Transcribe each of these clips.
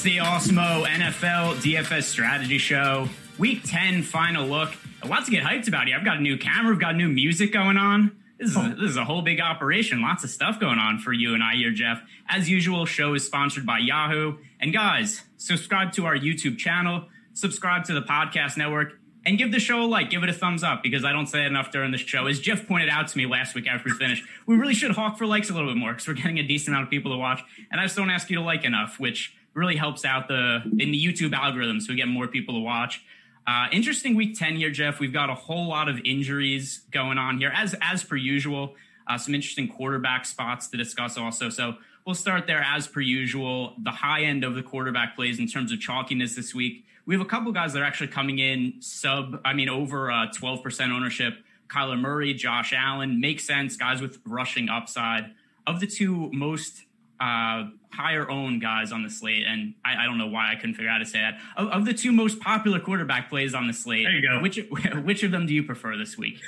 It's the Awesemo NFL DFS strategy show. Week 10 final look. A lot to get hyped about here. I've got a new camera, I've got new music going on. This is, a, this is a whole big operation. Lots of stuff going on for you and I here, Geoff. As usual, show is sponsored by Yahoo. And guys, subscribe to our YouTube channel, subscribe to the podcast network, and give the show a like. Give it a thumbs up because I don't say enough during the show. As Geoff pointed out to me last week after we finished, we really should hawk for likes a little bit more because we're getting a decent amount of people to watch. And I just don't ask you to like enough, which really helps out the in the YouTube algorithm, so we get more people to watch. Uh, interesting week 10 here, Geoff. We've got a whole lot of injuries going on here, as as per usual. Uh, some interesting quarterback spots to discuss also. So we'll start there as per usual. The high end of the quarterback plays in terms of chalkiness this week. We have a couple guys that are actually coming in sub, I mean, over uh, 12% ownership. Kyler Murray, Josh Allen, makes sense. Guys with rushing upside. Of the two most uh, higher owned guys on the slate, and I, I, don't know why I couldn't figure out how to say that. Of, of, the two most popular quarterback plays on the slate, there you go. Which which of them do you prefer this week?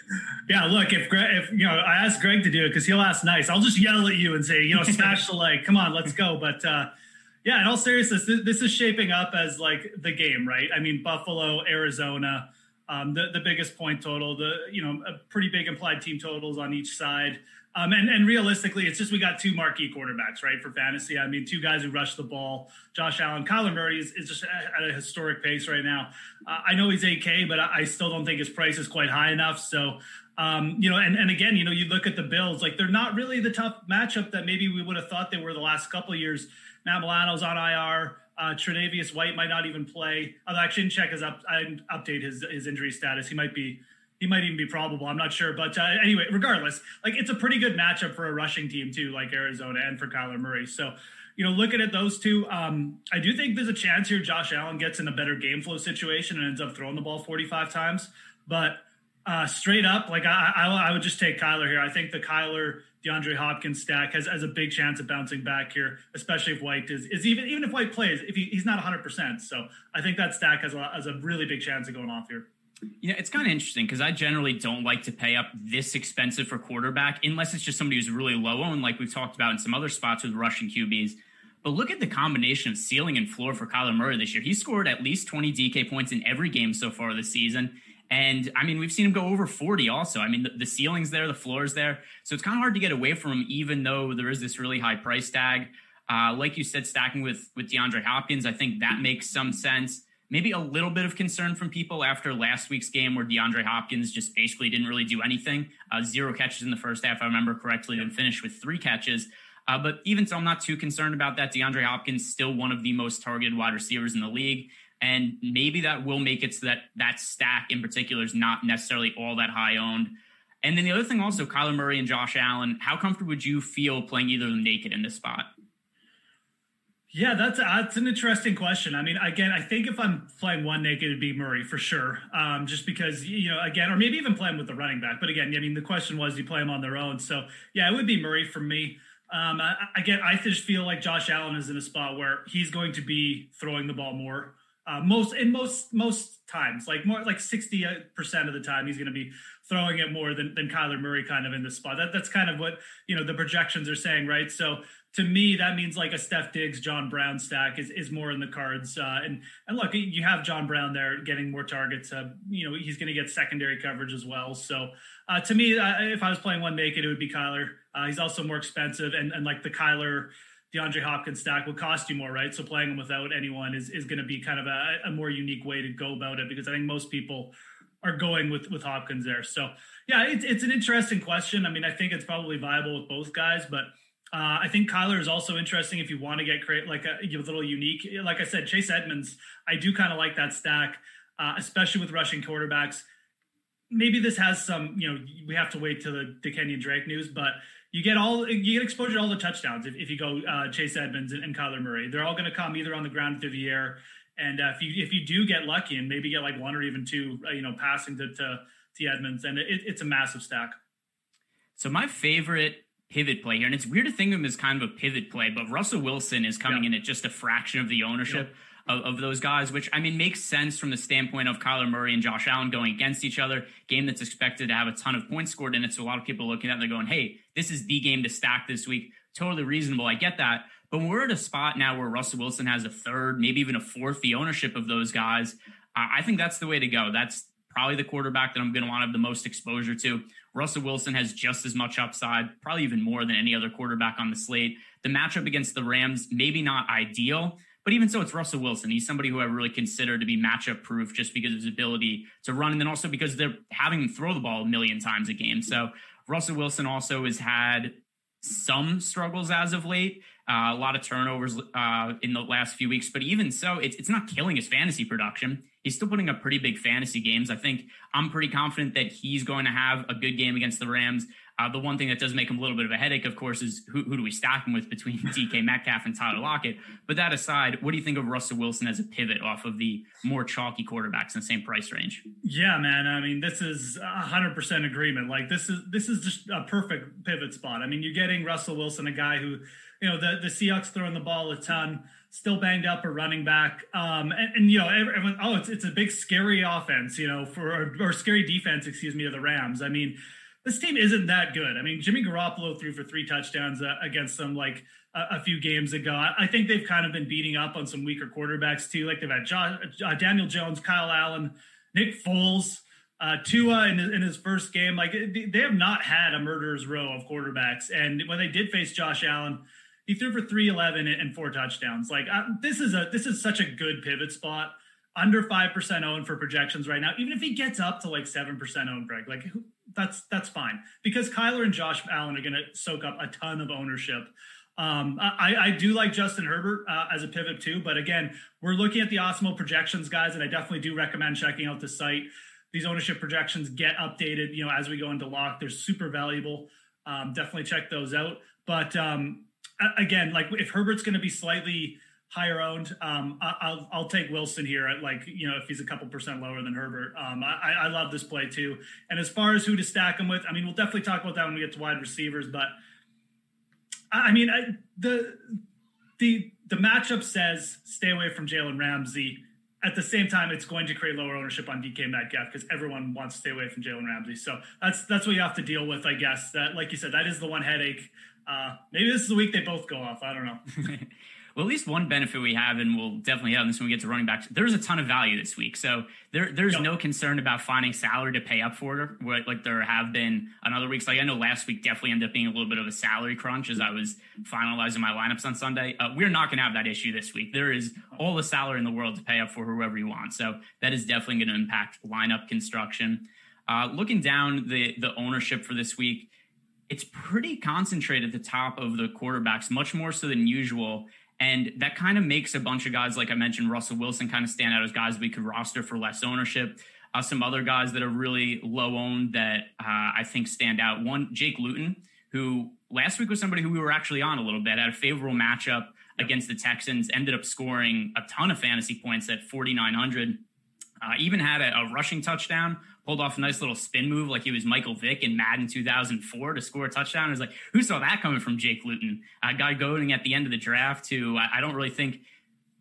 Yeah, look, if Greg, if you know, I asked Greg to do it because he'll ask nice. I'll just yell at you and say, you know, smash the like, come on, let's go. But uh, yeah, in all seriousness, this, this, is shaping up as like the game, right? I mean, Buffalo, Arizona. Um, the, the biggest point total, the you know a pretty big implied team totals on each side. Um, and, and realistically, it's just we got two marquee quarterbacks, right, for fantasy. I mean, two guys who rush the ball. Josh Allen, Kyler Murray is, is just at a historic pace right now. Uh, I know he's 8K, but I, I, still don't think his price is quite high enough. So, um, you know, and, and again, you know, you look at the Bills, like they're not really the tough matchup that maybe we would have thought they were the last couple years. Matt Milano's on IR. Uh, Tre'Davious White might not even play. Although I shouldn't check his up. I update his his injury status. He might be he might even be probable. I'm not sure, but uh, anyway, regardless, like it's a pretty good matchup for a rushing team too, like Arizona and for Kyler Murray. So, you know, looking at those two, um, I do think there's a chance here Josh Allen gets in a better game flow situation and ends up throwing the ball 45 times. But uh, straight up, like I, I, I would just take Kyler here. I think the Kyler DeAndre Hopkins stack has, has a big chance of bouncing back here, especially if White is, is even even if White plays, if he, he's not 100. percent So I think that stack has a, has a really big chance of going off here. You know, it's kind of interesting because I generally don't like to pay up this expensive for quarterback unless it's just somebody who's really low owned, like we've talked about in some other spots with rushing QBs. But look at the combination of ceiling and floor for Kyler Murray this year. He scored at least 20 DK points in every game so far this season. And I mean, we've seen him go over 40 also. I mean, the, the ceiling's there, the floor's there. So it's kind of hard to get away from him, even though there is this really high price tag. Uh, like you said, stacking with with DeAndre Hopkins, I think that makes some sense maybe a little bit of concern from people after last week's game where DeAndre Hopkins just basically didn't really do anything. Uh, zero catches in the first half, I remember correctly, and finished with three catches. Uh, but even so, I'm not too concerned about that. DeAndre Hopkins still one of the most targeted wide receivers in the league, and maybe that will make it so that that stack in particular is not necessarily all that high owned. And then the other thing also, Kyler Murray and Josh Allen, how comfortable would you feel playing either of them naked in this spot? Yeah, that's that's an interesting question. I mean, again, I think if I'm playing one naked, it'd be Murray for sure. Um, just because you know, again, or maybe even playing with the running back. But again, I mean, the question was, you play them on their own? So yeah, it would be Murray for me. Um, I, again, I just feel like Josh Allen is in a spot where he's going to be throwing the ball more. Uh, most in most most times, like more like sixty percent of the time, he's going to be throwing it more than than Kyler Murray, kind of in this spot. That that's kind of what you know the projections are saying, right? So to me, that means like a Stef Diggs, John Brown stack is, is more in the cards. Uh, and and look, you have John Brown there getting more targets. Uh, you know, he's going to get secondary coverage as well. So uh, to me, uh, if I was playing one make it it would be Kyler. Uh, he's also more expensive, and and like the Kyler. DeAndre Hopkins stack would cost you more, right? So playing him without anyone is, is going to be kind of a, a more unique way to go about it because I think most people are going with with Hopkins there. So yeah, it's it's an interesting question. I mean, I think it's probably viable with both guys, but uh, I think Kyler is also interesting if you want to get create like a, a little unique. Like I said, Chase Edmonds, I do kind of like that stack, uh, especially with rushing quarterbacks. Maybe this has some, you know, we have to wait till the, the Kenyan Drake news, but you get all you get exposure to all the touchdowns if, if you go uh, Chase Edmonds and, and Kyler Murray. They're all going to come either on the ground through the air, and uh, if you if you do get lucky and maybe get like one or even two, uh, you know, passing to to, to Edmonds, and it, it's a massive stack. So my favorite pivot play here. And it's weird to think of him as kind of a pivot play, but Russell Wilson is coming yeah. in at just a fraction of the ownership. Yeah. Of, of, those guys, which I mean makes sense from the standpoint of Kyler Murray and Josh Allen going against each other. Game that's expected to have a ton of points scored in it. So a lot of people looking at it, they're going, "Hey, this is the game to stack this week." Totally reasonable. I get that, but we're at a spot now where Russell Wilson has a third, maybe even a fourth, the ownership of those guys. Uh, I think that's the way to go. That's probably the quarterback that I'm going to want to have the most exposure to. Russell Wilson has just as much upside, probably even more than any other quarterback on the slate. The matchup against the Rams, maybe not ideal, but even so, it's Russell Wilson. He's somebody who I really consider to be matchup proof just because of his ability to run, and then also because they're having him throw the ball a million times a game. So Russell Wilson also has had some struggles as of late. Uh, a lot of turnovers uh, in the last few weeks, but even so, it's, it's not killing his fantasy production. He's still putting up pretty big fantasy games. I think I'm pretty confident that he's going to have a good game against the Rams. Uh, the one thing that does make him a little bit of a headache, of course, is who, who do we stack him with between DK Metcalf and Tyler Lockett? But that aside, what do you think of Russell Wilson as a pivot off of the more chalky quarterbacks in the same price range? Yeah, man. I mean, this is hundred percent agreement. Like this is this is just a perfect pivot spot. I mean, you're getting Russell Wilson, a guy who, you know, the the Seahawks throwing the ball a ton still banged up or running back. Um, and, and, you know, everyone, oh, it's it's a big scary offense, you know, for or, scary defense, excuse me, of the Rams. I mean, this team isn't that good. I mean, Jimmy Garoppolo threw for three touchdowns uh, against them like a, a, few games ago. I, think they've kind of been beating up on some weaker quarterbacks too. Like they've had uh, Daniel Jones, Kyle Allen, Nick Foles. Uh, Tua in, in his first game, like they have not had a murderer's row of quarterbacks, and when they did face Josh Allen, he threw for 311 and four touchdowns. Like uh, this is a this is such a good pivot spot. Under five percent owned for projections right now. Even if he gets up to like seven percent owned, Greg, like that's that's fine because Kyler and Josh Allen are going to soak up a ton of ownership. Um, I, I, do like Justin Herbert uh, as a pivot too, but again, we're looking at the Awesemo projections, guys, and I definitely do recommend checking out the site. These ownership projections get updated, you know, as we go into lock. They're super valuable. Um, definitely check those out. But um, again, like if Herbert's going to be slightly higher owned, um, I, will I'll take Wilson here at like you know if he's a couple percent lower than Herbert. Um, I, I love this play too. And as far as who to stack him with, I mean we'll definitely talk about that when we get to wide receivers. But I mean I, the the the matchup says stay away from Jalen Ramsey. At the same time, it's going to create lower ownership on DK Metcalf because everyone wants to stay away from Jalen Ramsey. So that's that's what you have to deal with, I guess. That, like you said, that is the one headache uh, maybe this is the week they both go off. I don't know. well, at least one benefit we have, and we'll definitely have this when we get to running backs. There's a ton of value this week, so there there's yep. no concern about finding salary to pay up for it, like there have been on other weeks. Like I know last week definitely ended up being a little bit of a salary crunch as I was finalizing my lineups on Sunday. Uh, we're not going to have that issue this week. There is all the salary in the world to pay up for whoever you want, so that is definitely going to impact lineup construction. Uh, looking down the the ownership for this week it's pretty concentrated at the top of the quarterbacks, much more so than usual. And that kind of makes a bunch of guys, like I mentioned, Russell Wilson kind of stand out as guys we could roster for less ownership. Uh, some other guys that are really low owned that uh, I think stand out. One, Jake Luton, who last week was somebody who we were actually on a little bit, had a favorable matchup against the Texans, ended up scoring a ton of fantasy points at 4,900. Uh, even had a, a rushing touchdown pulled off a nice little spin move like he was Michael Vick in Madden 2004 to score a touchdown. It was like, who saw that coming from Jake Luton? A guy going at the end of the draft to, I, I don't really think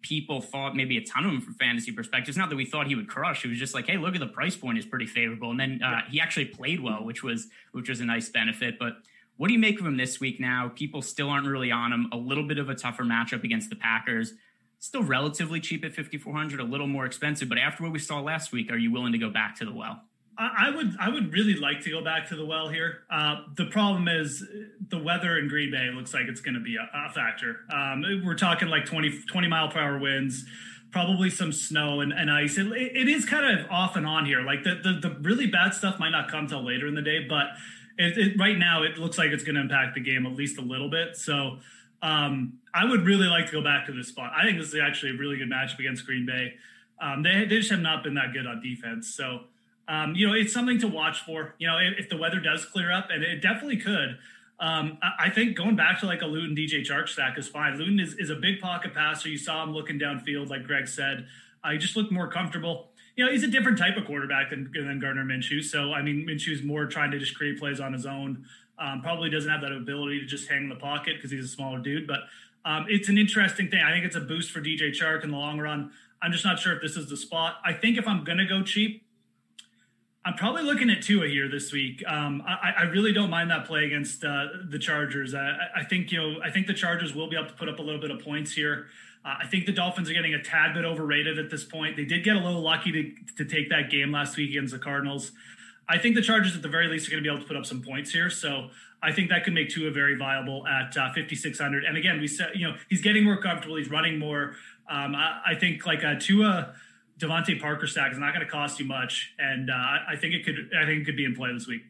people thought maybe a ton of him from fantasy perspective. It's not that we thought he would crush. It was just like, hey, look at the price point is pretty favorable. And then uh, he actually played well, which was which was a nice benefit. But What do you make of him this week now? People still aren't really on him. A little bit of a tougher matchup against the Packers. Still relatively cheap at 5,400, a little more expensive. But after what we saw last week, are you willing to go back to the well? I would I would really like to go back to the well here. Uh, the problem is the weather in Green Bay looks like it's going to be a, a factor. Um, we're talking like 20, 20 mile per hour winds, probably some snow and, and ice. It, it is kind of off and on here. Like the, the, the really bad stuff might not come till later in the day, but it, it, right now it looks like it's going to impact the game at least a little bit. So um, I would really like to go back to this spot. I think this is actually a really good matchup against Green Bay. Um, they, they just have not been that good on defense. So um, you know, it's something to watch for. You know, if, if, the weather does clear up, and it definitely could. Um, I, I, think going back to like a Luton DJ Chark stack is fine. Luton is, is a big pocket passer. You saw him looking downfield, like Greg said. I uh, just looked more comfortable. You know, he's a different type of quarterback than, than Gardner Minshew. So, I mean, Minshew's more trying to just create plays on his own. Um, probably doesn't have that ability to just hang in the pocket because he's a smaller dude. But um, it's an interesting thing. I think it's a boost for DJ Chark in the long run. I'm just not sure if this is the spot. I think if I'm going to go cheap, I'm probably looking at Tua here this week. Um, I, I, really don't mind that play against uh, the Chargers. I, I, think you know I think the Chargers will be able to put up a little bit of points here. Uh, I think the Dolphins are getting a tad bit overrated at this point. They did get a little lucky to, to take that game last week against the Cardinals. I think the Chargers at the very least are going to be able to put up some points here. So I think that could make Tua very viable at uh, 5,600. And again, we said you know he's getting more comfortable. He's running more. Um, I, I, think like a Tua DeVante Parker stack is not going to cost you much, and uh, I think it could. I think it could be in play this week.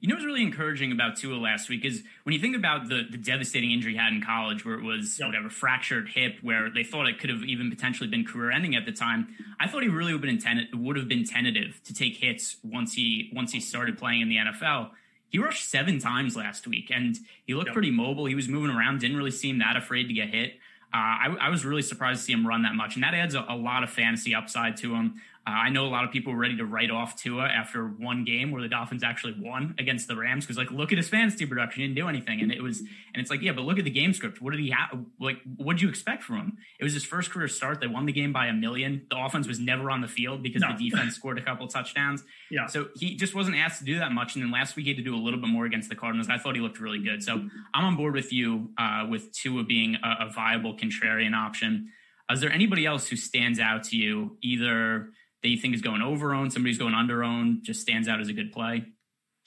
You know what's really encouraging about Tua last week is when you think about the, the devastating injury he had in college, where it was yep. whatever fractured hip, where they thought it could have even potentially been career ending at the time. I thought he really would have been ten- would have been tentative to take hits once he once he started playing in the NFL. He rushed seven times last week, and he looked yep. pretty mobile. He was moving around, didn't really seem that afraid to get hit. Uh, I, I, was really surprised to see him run that much, and that adds a, a lot of fantasy upside to him. Uh, I know a lot of people were ready to write off Tua after one game where the Dolphins actually won against the Rams because, like, look at his fantasy production, he didn't do anything, and it was, and it's like, yeah, but look at the game script. What did he have? Like, what did you expect from him? It was his first career start. They won the game by a million. The offense was never on the field because no. the defense scored a couple touchdowns. Yeah. So he just wasn't asked to do that much, and then last week he had to do a little bit more against the Cardinals. I thought he looked really good. So I'm on board with you uh, with Tua being a, a viable contrarian option. Is there anybody else who stands out to you, either? That you think is going over own, somebody's going under own, just stands out as a good play?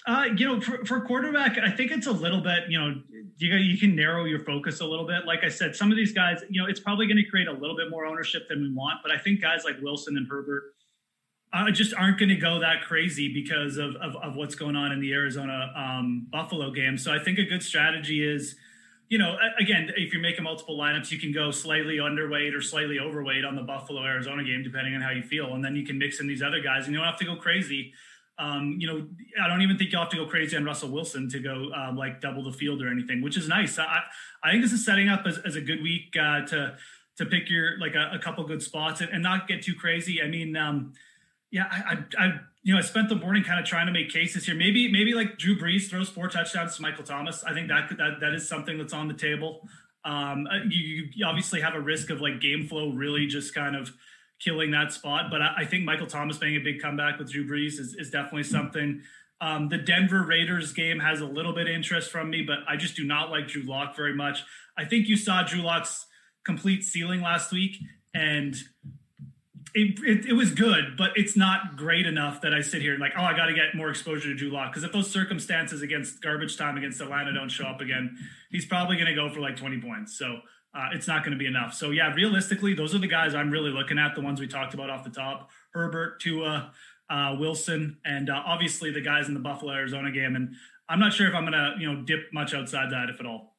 Uh, you know, for, for quarterback, I think it's a little bit, you know, you you can narrow your focus a little bit. Like I said, some of these guys, you know, it's probably going to create a little bit more ownership than we want. But I think guys like Wilson and Herbert uh, just aren't going to go that crazy because of, of, of what's going on in the Arizona um, Buffalo game. So I think a good strategy is – you know, again, if you're making multiple lineups, you can go slightly underweight or slightly overweight on the Buffalo Arizona game, depending on how you feel. And then you can mix in these other guys and you don't have to go crazy. Um, you know, I don't even think you'll have to go crazy on Russell Wilson to go um, like double the field or anything, which is nice. I, I think this is setting up as, as a good week uh, to to pick your like a, a couple good spots and, and, not get too crazy. I mean, um, yeah, I, I, I you know, I spent the morning kind of trying to make cases here. Maybe, maybe like Drew Brees throws four touchdowns to Michael Thomas. I think that could, that that is something that's on the table. Um, uh, you, you, obviously have a risk of like game flow really just kind of killing that spot, but I, I think Michael Thomas making a big comeback with Drew Brees is, is definitely something. Um, the Denver Raiders game has a little bit of interest from me, but I just do not like Drew Lock very much. I think you saw Drew Lock's complete ceiling last week, and it, it, it, was good, but it's not great enough that I sit here and like, oh, I got to get more exposure to Drew Lock. Because if those circumstances against garbage time against Atlanta don't show up again, he's probably going to go for like 20 points. So uh, it's not going to be enough. So yeah, realistically, those are the guys I'm really looking at. The ones we talked about off the top: Herbert, Tua, uh, Wilson, and uh, obviously the guys in the Buffalo Arizona game. And I'm not sure if I'm going to you know dip much outside that, if at all.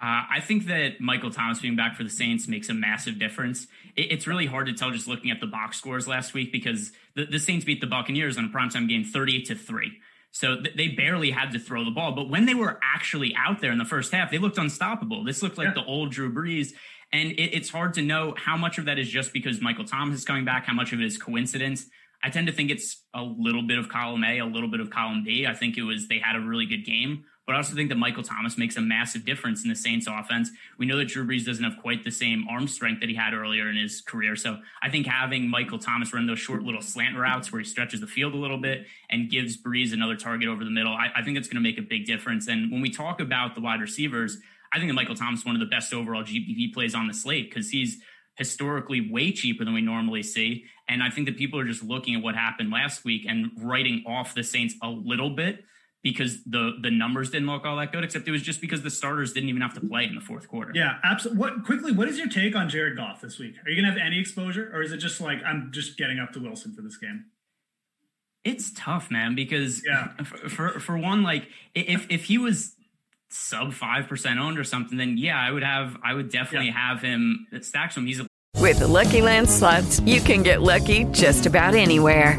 Uh, I think that Michael Thomas being back for the Saints makes a massive difference. It, it's really hard to tell just looking at the box scores last week because the, the Saints beat the Buccaneers on a primetime game 38 to 3. So th- they barely had to throw the ball. But when they were actually out there in the first half, they looked unstoppable. This looked like yeah. the old Drew Brees. And it, it's hard to know how much of that is just because Michael Thomas is coming back, how much of it is coincidence. I tend to think it's a little bit of column A, a little bit of column B. I think it was they had a really good game But I also think that Michael Thomas makes a massive difference in the Saints offense. We know that Drew Brees doesn't have quite the same arm strength that he had earlier in his career. So I think having Michael Thomas run those short little slant routes where he stretches the field a little bit and gives Brees another target over the middle, I, I think it's going to make a big difference. And when we talk about the wide receivers, I think that Michael Thomas is one of the best overall GPP plays on the slate because he's historically way cheaper than we normally see. And I think that people are just looking at what happened last week and writing off the Saints a little bit because the the numbers didn't look all that good, except it was just because the starters didn't even have to play in the fourth quarter. Yeah, absolutely. What quickly, what is your take on Jared Goff this week? Are you gonna have any exposure, or is it just like I'm just getting up to Wilson for this game? It's tough, man, because yeah. for, for for one, like if if he was sub five percent owned or something, then yeah, I would have I would definitely yeah. have him stack some. He's a- with the Lucky Land slots, you can get lucky just about anywhere.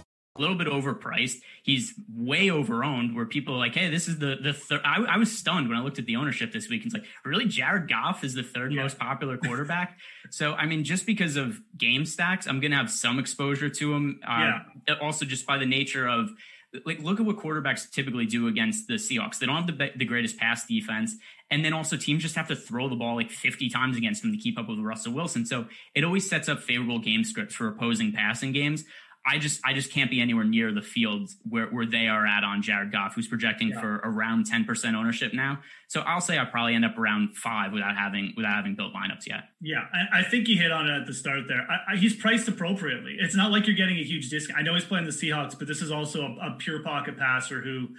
A little bit overpriced. He's way overowned where people are like, hey, this is the, the third. I, I, was stunned when I looked at the ownership this week. It's like, really? Jared Goff is the third yeah. most popular quarterback. so, I mean, just because of game stacks, I'm going to have some exposure to him. Uh, yeah. Also, just by the nature of like look at what quarterbacks typically do against the Seahawks. They don't have the, the greatest pass defense, and then also teams just have to throw the ball like 50 times against them to keep up with Russell Wilson. So it always sets up favorable game scripts for opposing passing games. I just I just can't be anywhere near the field where, where they are at on Jared Goff, who's projecting yeah. for around 10% ownership now. So I'll say I probably end up around five without having without having built lineups yet. Yeah, I, I think you hit on it at the start there. I, I, he's priced appropriately. It's not like you're getting a huge discount. I know he's playing the Seahawks, but this is also a, a pure pocket passer who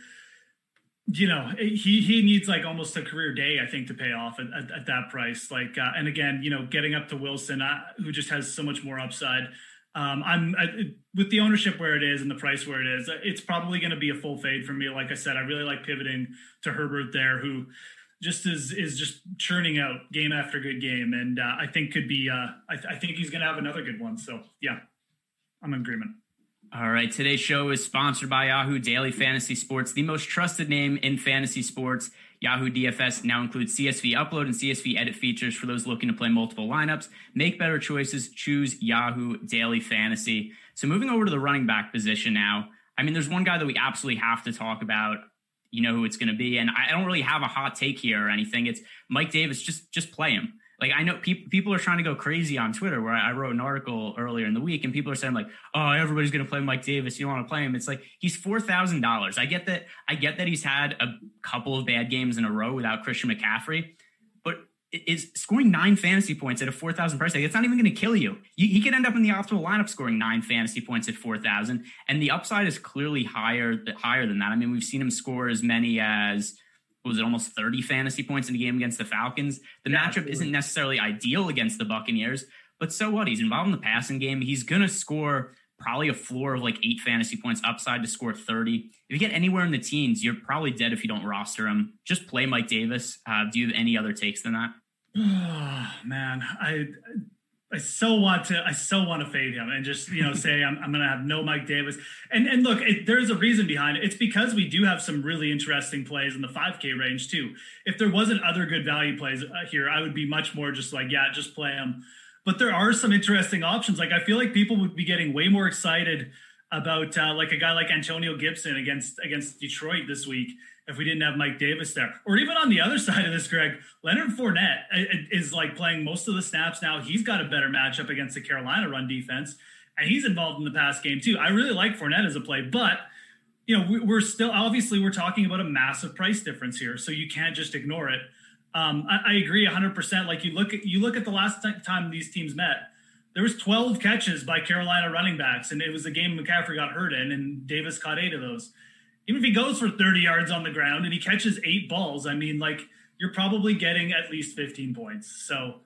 you know he he needs like almost a career day i think to pay off at, at, at that price like uh, and again you know getting up to wilson uh, who just has so much more upside um, I'm I, with the ownership where it is and the price where it is. It's probably going to be a full fade for me. Like I said, I really like pivoting to Herbert there, who just is is just churning out game after good game, and uh, I think could be. Uh, I, th- I think he's going to have another good one. So yeah, I'm in agreement. All right, today's show is sponsored by Yahoo Daily Fantasy Sports, the most trusted name in fantasy sports. Yahoo DFS now includes CSV upload and CSV edit features for those looking to play multiple lineups. Make better choices. Choose Yahoo Daily Fantasy. So moving over to the running back position now. I mean, there's one guy that we absolutely have to talk about. You know who it's going to be, and I don't really have a hot take here or anything. It's Mike Davis. Just just play him like I know people people are trying to go crazy on Twitter where I wrote an article earlier in the week and people are saying like, oh, everybody's gonna play Mike Davis. You don't want to play him. It's like he's four thousand dollars. I get that. I get that he's had a couple of bad games in a row without Christian McCaffrey, but is scoring nine fantasy points at a four thousand price tag. It's not even going to kill you. you. He could end up in the optimal lineup scoring nine fantasy points at four thousand, and the upside is clearly higher higher than that. I mean, we've seen him score as many as was it almost 30 fantasy points in the game against the Falcons? The yeah, matchup absolutely. isn't necessarily ideal against the Buccaneers, but so what? He's involved in the passing game. He's going to score probably a floor of like eight fantasy points upside to score 30. If you get anywhere in the teens, you're probably dead if you don't roster him. Just play Mike Davis. Uh, do you have any other takes than that? Oh, man, I I so want to, I so want to fade him and just, you know, say I'm, I'm going to have no Mike Davis. And and look, it, there's a reason behind it. It's because we do have some really interesting plays in the 5K range too. If there wasn't other good value plays uh, here, I would be much more just like, yeah, just play him. But there are some interesting options. Like I feel like people would be getting way more excited about uh, like a guy like Antonio Gibson against against Detroit this week if we didn't have Mike Davis there. Or even on the other side of this, Greg, Leonard Fournette uh, uh, is like playing most of the snaps now. He's got a better matchup against the Carolina run defense, and he's involved in the pass game too. I really like Fournette as a play, but you know we're still obviously we're talking about a massive price difference here, so you can't just ignore it. Um, I, I, agree 100%. Like you look at you look at the last time these teams met, there was 12 catches by Carolina running backs, and it was the game McCaffrey got hurt in, and Davis caught eight of those even if he goes for 30 yards on the ground and he catches eight balls, I mean, like you're probably getting at least 15 points. So,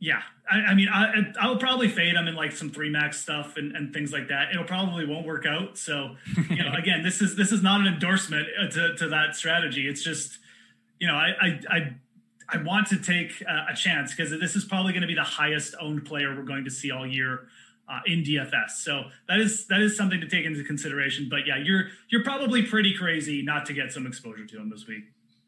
yeah, I, I mean, I, I'll probably fade him in like some three max stuff and, and things like that. It'll probably won't work out. So, you know, again, this is this is not an endorsement uh, to, to that strategy. It's just, you know, I I I, I want to take uh, a chance because this is probably going to be the highest owned player we're going to see all year uh, in DFS. So that is that is something to take into consideration. But yeah, you're you're probably pretty crazy not to get some exposure to him this week.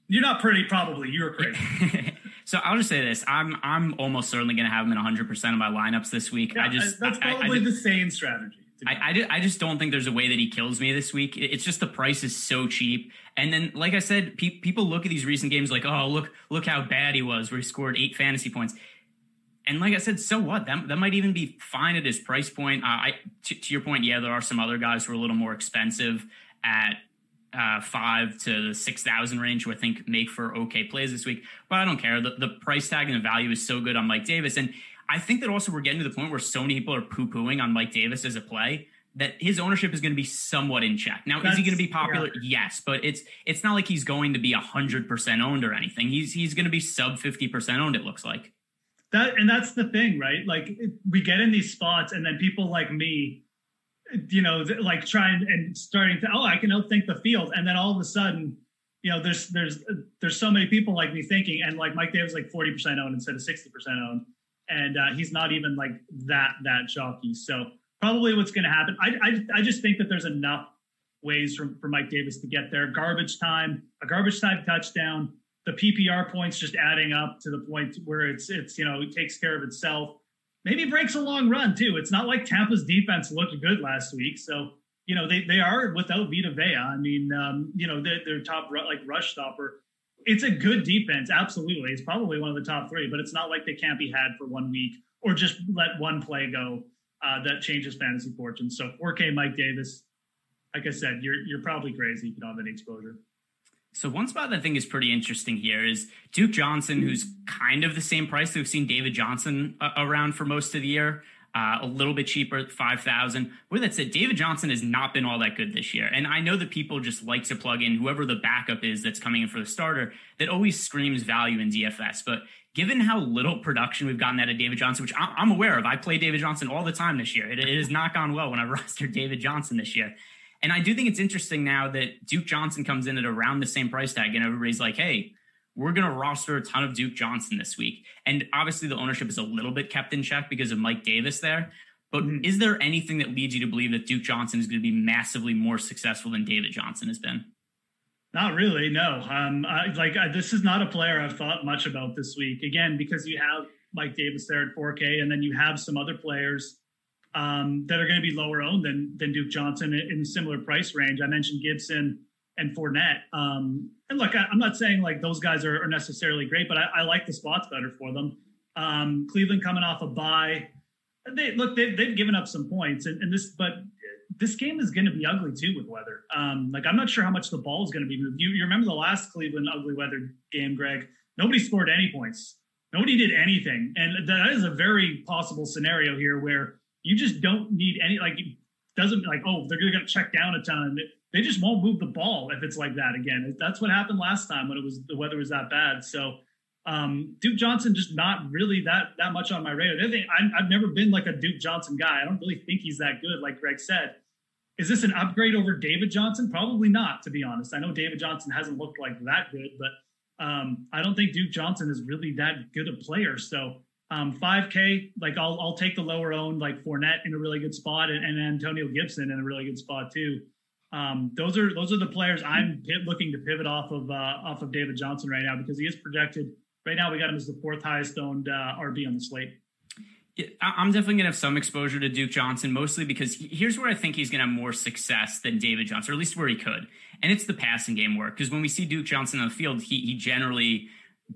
You're not pretty, probably. You're crazy. so I'll just say this: I'm I'm almost certainly going to have him in 100 percent of my lineups this week. Yeah, I just that's probably I, I, the same strategy. I, I, I, just don't think there's a way that he kills me this week. It's just the price is so cheap. And then, like I said, pe- people look at these recent games like, oh, look, look how bad he was, where he scored eight fantasy points. And like I said, so what? That, that might even be fine at his price point. Uh, I, to, to your point, yeah, there are some other guys who are a little more expensive at uh, five to the six thousand range, who I think make for okay plays this week. But I don't care. The, the price tag and the value is so good on Mike Davis, and I think that also we're getting to the point where so many people are poo pooing on Mike Davis as a play that his ownership is going to be somewhat in check. Now, That's, is he going to be popular? Yeah. Yes, but it's it's not like he's going to be hundred percent owned or anything. He's he's going to be sub fifty percent owned. It looks like that, and that's the thing, right? Like we get in these spots, and then people like me you know, like trying and starting to, oh, I can outthink the field. And then all of a sudden, you know, there's there's there's so many people like me thinking, and like Mike Davis like 40% owned instead of 60% owned. And uh, he's not even like that that chalky. So probably what's going to happen. I, I I just think that there's enough ways for, for Mike Davis to get there. Garbage time, a garbage time touchdown, the PPR points just adding up to the point where it's it's you know it takes care of itself maybe breaks a long run too. It's not like Tampa's defense looked good last week, so you know they they are without Vita Vea. I mean, um, you know their, top like rush stopper. It's a good defense, absolutely. It's probably one of the top three, but it's not like they can't be had for one week or just let one play go uh, that changes fantasy fortunes. So 4K Mike Davis, like I said, you're you're probably crazy if you don't have any exposure. So one spot that I think is pretty interesting here is Duke Johnson, who's kind of the same price. That we've seen David Johnson uh, around for most of the year, uh, a little bit cheaper, five thousand. With that said, David Johnson has not been all that good this year, and I know that people just like to plug in whoever the backup is that's coming in for the starter. That always screams value in DFS, but given how little production we've gotten out of David Johnson, which I'm aware of, I play David Johnson all the time this year. It, it has not gone well when I rostered David Johnson this year. And I do think it's interesting now that Duke Johnson comes in at around the same price tag, and everybody's like, hey, we're going to roster a ton of Duke Johnson this week. And obviously, the ownership is a little bit kept in check because of Mike Davis there. But mm-hmm. is there anything that leads you to believe that Duke Johnson is going to be massively more successful than David Johnson has been? Not really, no. Um, I, like I, this is not a player I've thought much about this week. Again, because you have Mike Davis there at 4K, and then you have some other players um, that are going to be lower owned than than Duke Johnson in a similar price range. I mentioned Gibson and Fournette. Um, and look, I, am not saying like those guys are, are necessarily great, but I, I, like the spots better for them. Um, Cleveland coming off a bye. They look, they, have given up some points, and, and, this, but this game is going to be ugly too with weather. Um, like I'm not sure how much the ball is going to be moved. You, you remember the last Cleveland ugly weather game, Greg? Nobody scored any points. Nobody did anything, and that is a very possible scenario here where you just don't need any like it doesn't like oh they're gonna check down a ton. They just won't move the ball if it's like that again. That's what happened last time when it was the weather was that bad. So um, Duke Johnson just not really that that much on my radar. The other thing, i have never been like a Duke Johnson guy. I don't really think he's that good, like Greg said. Is this an upgrade over David Johnson? Probably not, to be honest. I know David Johnson hasn't looked like that good, but um, I don't think Duke Johnson is really that good a player. So um, 5K, like I'll I'll take the lower owned like Fournette in a really good spot and, and Antonio Gibson in a really good spot too. Um, those are those are the players I'm looking to pivot off of uh, off of David Johnson right now because he is projected right now. We got him as the fourth highest owned uh, RB on the slate. Yeah, I'm definitely going to have some exposure to Duke Johnson, mostly because here's where I think he's going to have more success than David Johnson, or at least where he could. And it's the passing game work. Because when we see Duke Johnson on the field, he, he generally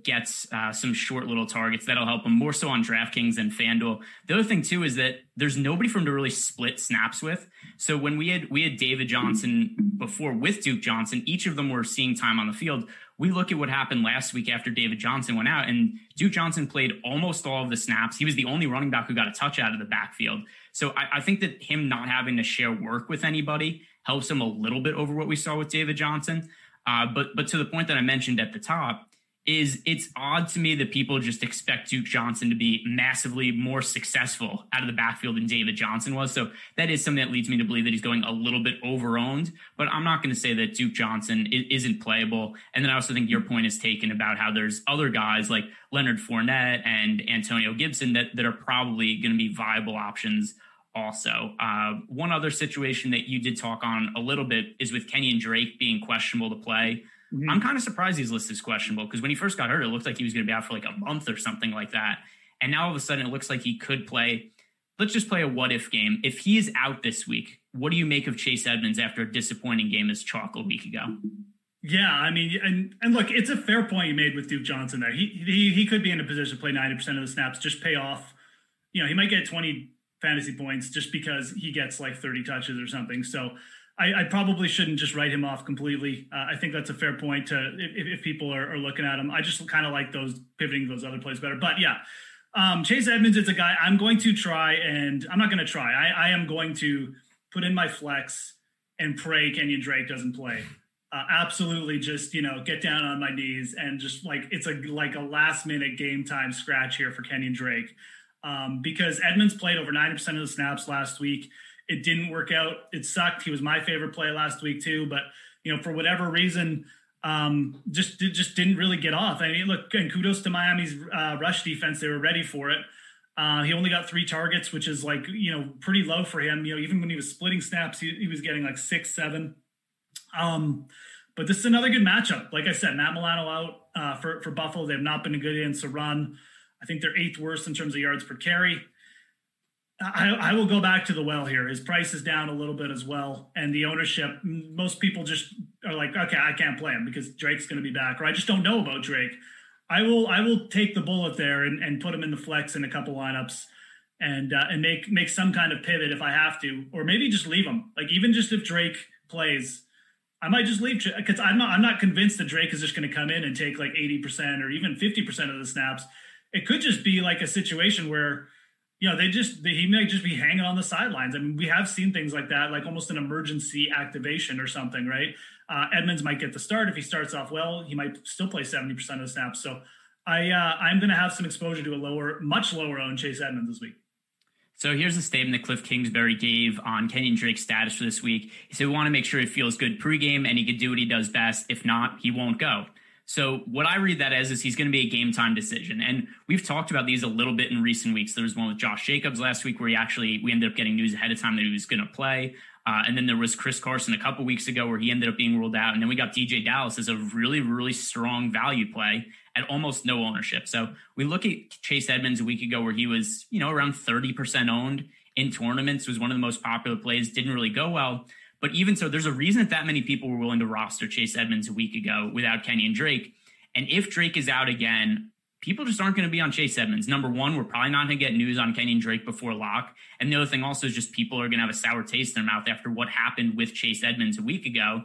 gets uh, some short little targets that'll help him more so on DraftKings and FanDuel. The other thing too is that there's nobody for him to really split snaps with. So when we had we had David Johnson before with Duke Johnson, each of them were seeing time on the field. We look at what happened last week after David Johnson went out, and Duke Johnson played almost all of the snaps. He was the only running back who got a touch out of the backfield. So I, I think that him not having to share work with anybody helps him a little bit over what we saw with David Johnson. Uh, but but to the point that I mentioned at the top, is it's odd to me that people just expect Duke Johnson to be massively more successful out of the backfield than David Johnson was. So that is something that leads me to believe that he's going a little bit overowned. But I'm not going to say that Duke Johnson isn't playable. And then I also think your point is taken about how there's other guys like Leonard Fournette and Antonio Gibson that, that are probably going to be viable options also. Uh, one other situation that you did talk on a little bit is with Kenyan Drake being questionable to play. Mm-hmm. I'm kind of surprised he's listed as questionable because when he first got hurt, it looked like he was going to be out for like a month or something like that. And now all of a sudden, it looks like he could play. Let's just play a what if game. If he is out this week, what do you make of Chase Edmonds after a disappointing game as chalk a week ago? Yeah, I mean, and and look, it's a fair point you made with Duke Johnson there. He he he could be in a position to play ninety percent of the snaps, just pay off. You know, he might get twenty fantasy points just because he gets like thirty touches or something. So I, I, probably shouldn't just write him off completely. Uh, I think that's a fair point to if, if people are, are, looking at him. I just kind of like those pivoting those other plays better. But yeah, um, Chase Edmonds is a guy I'm going to try, and I'm not going to try. I, I, am going to put in my flex and pray Kenyan Drake doesn't play. Uh, absolutely, just you know, get down on my knees and just like it's a like a last minute game time scratch here for Kenyan Drake um, because Edmonds played over 90% of the snaps last week. It didn't work out. It sucked. He was my favorite play last week too, but you know, for whatever reason, um, just just didn't really get off. I mean, look, and kudos to Miami's uh, rush defense; they were ready for it. Uh, he only got three targets, which is like you know pretty low for him. You know, even when he was splitting snaps, he, he was getting like six, seven. Um, but this is another good matchup. Like I said, Matt Milano out uh, for for Buffalo. They have not been a good against the run. I think they're eighth worst in terms of yards per carry. I, I, will go back to the well here. His price is down a little bit as well, and the ownership. Most people just are like, okay, I can't play him because Drake's going to be back, or I just don't know about Drake. I will, I will take the bullet there and, and put him in the flex in a couple lineups, and uh, and make make some kind of pivot if I have to, or maybe just leave him. Like even just if Drake plays, I might just leave because I'm not I'm not convinced that Drake is just going to come in and take like eighty percent or even fifty percent of the snaps. It could just be like a situation where you know, they just they, he might just be hanging on the sidelines. I mean, we have seen things like that, like almost an emergency activation or something, right? Uh, Edmonds might get the start if he starts off well. He might still play seventy percent of the snaps. So I uh, I'm going to have some exposure to a lower, much lower owned Chase Edmonds this week. So here's a statement that Cliff Kingsbury gave on Kenyan Drake's status for this week. He said, We want to make sure he feels good pregame and he can do what he does best. If not, he won't go. So what I read that as is he's going to be a game time decision. And we've talked about these a little bit in recent weeks. There was one with Josh Jacobs last week where he actually we ended up getting news ahead of time that he was going to play. Uh, and then there was Chris Carson a couple weeks ago where he ended up being ruled out. And then we got DeeJay Dallas as a really, really strong value play at almost no ownership. So we look at Chase Edmonds a week ago where he was, you know, around 30% owned in tournaments, was one of the most popular plays, didn't really go well. But even so, there's a reason that that many people were willing to roster Chase Edmonds a week ago without Kenyan Drake. And if Drake is out again, people just aren't going to be on Chase Edmonds. Number one, we're probably not going to get news on Kenyan Drake before lock. And the other thing also is just people are going to have a sour taste in their mouth after what happened with Chase Edmonds a week ago.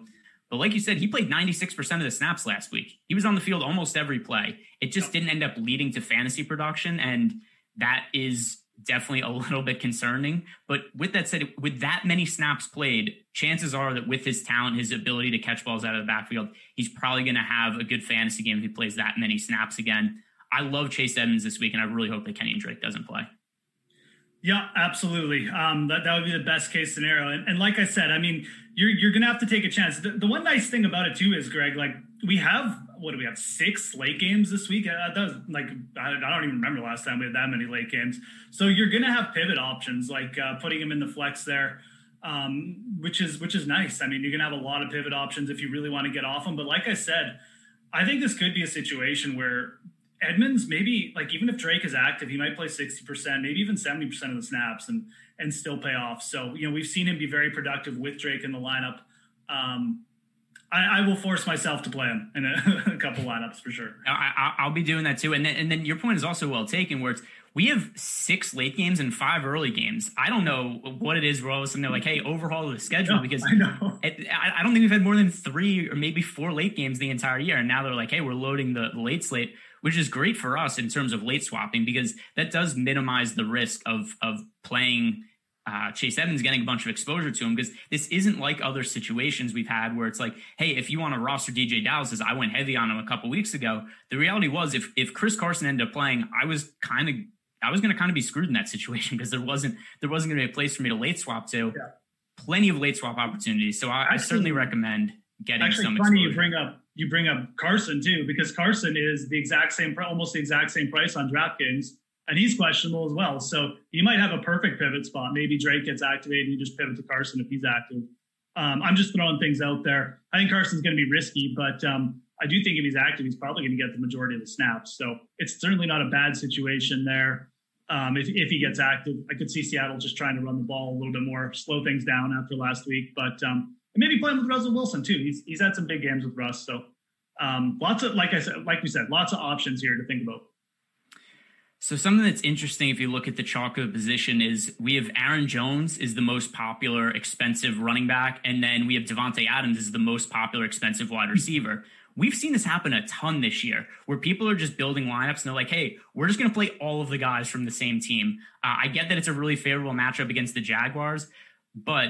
But like you said, he played 96% of the snaps last week. He was on the field almost every play. It just didn't end up leading to fantasy production. And that is definitely a little bit concerning. But with that said, with that many snaps played, chances are that with his talent, his ability to catch balls out of the backfield, he's probably going to have a good fantasy game if he plays that many snaps again. I love Chase Edmonds this week, and I really hope that Kenyan Drake doesn't play. Yeah, absolutely. Um, that, that would be the best case scenario. And, and like I said, I mean, you're, you're going to have to take a chance. The, the one nice thing about it, too, is, Greg, like we have what do we have six late games this week? Uh, that was like I, I, don't even remember last time we had that many late games. So you're gonna have pivot options like uh, putting him in the flex there, um, which is which is nice. I mean, you're gonna have a lot of pivot options if you really want to get off him. But like I said, I think this could be a situation where Edmonds maybe like even if Drake is active, he might play sixty percent, maybe even seventy percent of the snaps and and still pay off. So you know we've seen him be very productive with Drake in the lineup. Um, I, I, will force myself to play him in a, a couple lineups for sure. I, will be doing that too. And then, and then your point is also well taken, where it's we have six late games and five early games. I don't know what it is. We're all of a sudden they're like, hey, overhaul the schedule no, because I, know. It, I, I, don't think we've had more than three or maybe four late games the entire year. And now they're like, hey, we're loading the late slate, which is great for us in terms of late swapping because that does minimize the risk of of playing uh, Chase Edmonds getting a bunch of exposure to him because this isn't like other situations we've had where it's like, hey, if you want to roster DeeJay Dallas, as I went heavy on him a couple weeks ago, the reality was if if Chris Carson ended up playing, I was kind of I was going to kind of be screwed in that situation because there wasn't there wasn't going to be a place for me to late swap to. Yeah. Plenty of late swap opportunities, so I, actually, I certainly recommend getting actually some. Funny exposure. you bring up you bring up Carson too because Carson is the exact same almost the exact same price on DraftKings and he's questionable as well. So you might have a perfect pivot spot. Maybe Drake gets activated and you just pivot to Carson if he's active. Um, I'm just throwing things out there. I think Carson's going to be risky, but um, I do think if he's active, he's probably going to get the majority of the snaps. So it's certainly not a bad situation there. Um, if, if he gets active, I could see Seattle just trying to run the ball a little bit more, slow things down after last week. But um, maybe playing with Russell Wilson too. He's he's had some big games with Russ. So um, lots of like I said, like we said, lots of options here to think about. So something that's interesting if you look at the chocolate position is we have Aaron Jones is the most popular expensive running back, and then we have Davante Adams is the most popular expensive wide receiver. We've seen this happen a ton this year where people are just building lineups and they're like, hey, we're just going to play all of the guys from the same team. Uh, I get that it's a really favorable matchup against the Jaguars, but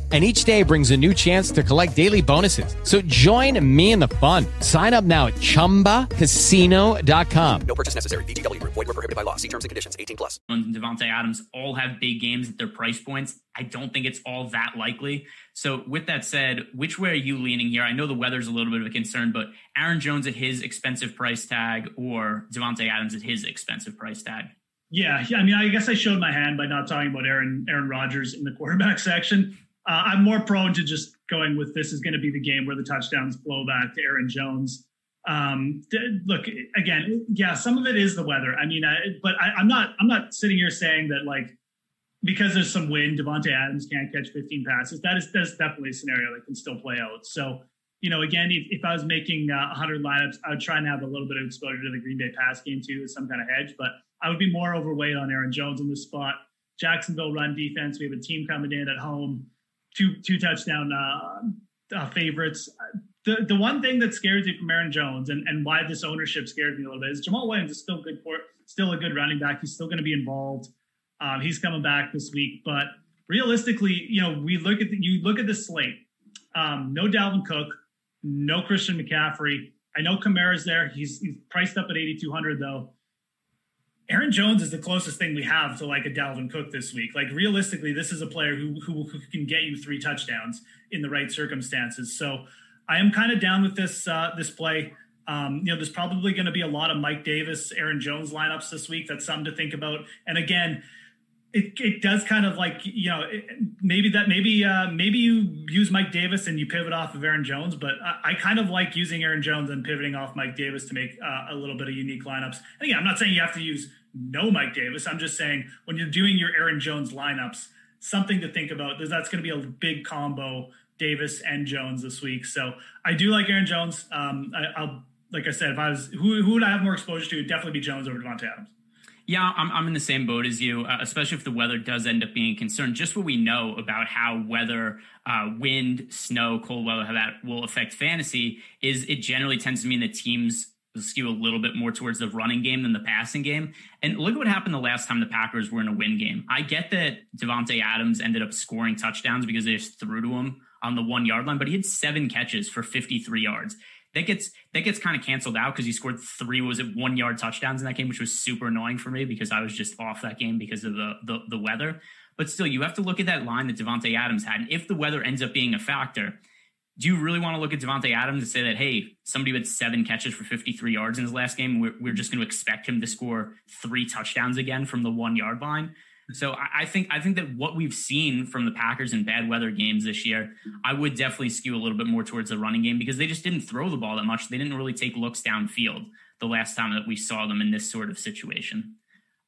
and each day brings a new chance to collect daily bonuses. So join me in the fun. Sign up now at ChumbaCasino.com. No purchase necessary. VGW. Void were prohibited by law. See terms and conditions. 18 plus. And Davante Adams all have big games at their price points. I don't think it's all that likely. So with that said, which way are you leaning here? I know the weather's a little bit of a concern, but Aaron Jones at his expensive price tag or Davante Adams at his expensive price tag? Yeah, yeah. I mean, I guess I showed my hand by not talking about Aaron Aaron Rodgers in the quarterback section. Uh, I'm more prone to just going with this is going to be the game where the touchdowns blow back to Aaron Jones. Um, look again, yeah, some of it is the weather. I mean, I, but I, I'm not I'm not sitting here saying that like because there's some wind, Davante Adams can't catch 15 passes. That is that's definitely a scenario that can still play out. So you know, again, if, if I was making uh, 100 lineups, I would try and have a little bit of exposure to the Green Bay pass game too, as some kind of hedge. But I would be more overweight on Aaron Jones in this spot. Jacksonville run defense. We have a team coming in at home two two touchdown uh, uh, favorites. The the one thing that scares me from Aaron Jones and, and why this ownership scares me a little bit is Jamaal Williams is still good for still a good running back. He's still going to be involved. Um, he's coming back this week, but realistically, you know, we look at the, you look at the slate. Um, no Dalvin Cook, no Christian McCaffrey. I know Kamara's there. He's, he's priced up at 8,200 though. Aaron Jones is the closest thing we have to like a Dalvin Cook this week. Like realistically, this is a player who, who, who can get you three touchdowns in the right circumstances. So I am kind of down with this uh, this play. Um, you know, there's probably going to be a lot of Mike Davis, Aaron Jones lineups this week. That's something to think about. And again, it, it does kind of like you know it, maybe that maybe uh, maybe you use Mike Davis and you pivot off of Aaron Jones, but I, I kind of like using Aaron Jones and pivoting off Mike Davis to make uh, a little bit of unique lineups. And again, I'm not saying you have to use no Mike Davis. I'm just saying when you're doing your Aaron Jones lineups, something to think about. That's going to be a big combo, Davis and Jones this week. So I do like Aaron Jones. Um, I, will like I said, if I was who, who would I have more exposure to? It'd definitely be Jones over Davante Adams. Yeah, I'm, I'm in the same boat as you, uh, especially if the weather does end up being a concern. Just what we know about how weather, uh, wind, snow, cold weather, how that will affect fantasy is it generally tends to mean that teams skew a little bit more towards the running game than the passing game. And look at what happened the last time the Packers were in a win game. I get that Davante Adams ended up scoring touchdowns because they just threw to him on the one yard line, but he had seven catches for 53 yards that gets that gets kind of canceled out because he scored three was it one yard touchdowns in that game, which was super annoying for me because I was just off that game because of the the, the weather. But still, you have to look at that line that Davante Adams had. And if the weather ends up being a factor, do you really want to look at Davante Adams and say that, hey, somebody with seven catches for 53 yards in his last game, we're, we're just going to expect him to score three touchdowns again from the one yard line? So I, I think I think that what we've seen from the Packers in bad weather games this year, I would definitely skew a little bit more towards the running game because they just didn't throw the ball that much. They didn't really take looks downfield the last time that we saw them in this sort of situation.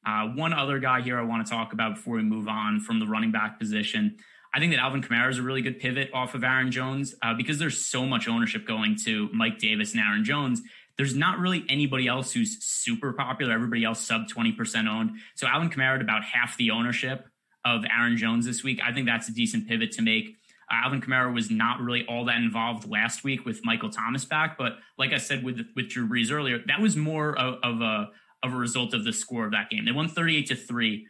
Uh, one other guy here I want to talk about before we move on from the running back position. I think that Alvin Kamara is a really good pivot off of Aaron Jones uh, because there's so much ownership going to Mike Davis and Aaron Jones. There's not really anybody else who's super popular. Everybody else sub 20% owned. So Alvin Kamara at about half the ownership of Aaron Jones this week. I think that's a decent pivot to make. Uh, Alvin Kamara was not really all that involved last week with Michael Thomas back, but like I said with with Drew Brees earlier, that was more of, of a of a result of the score of that game. They won 38 to 3.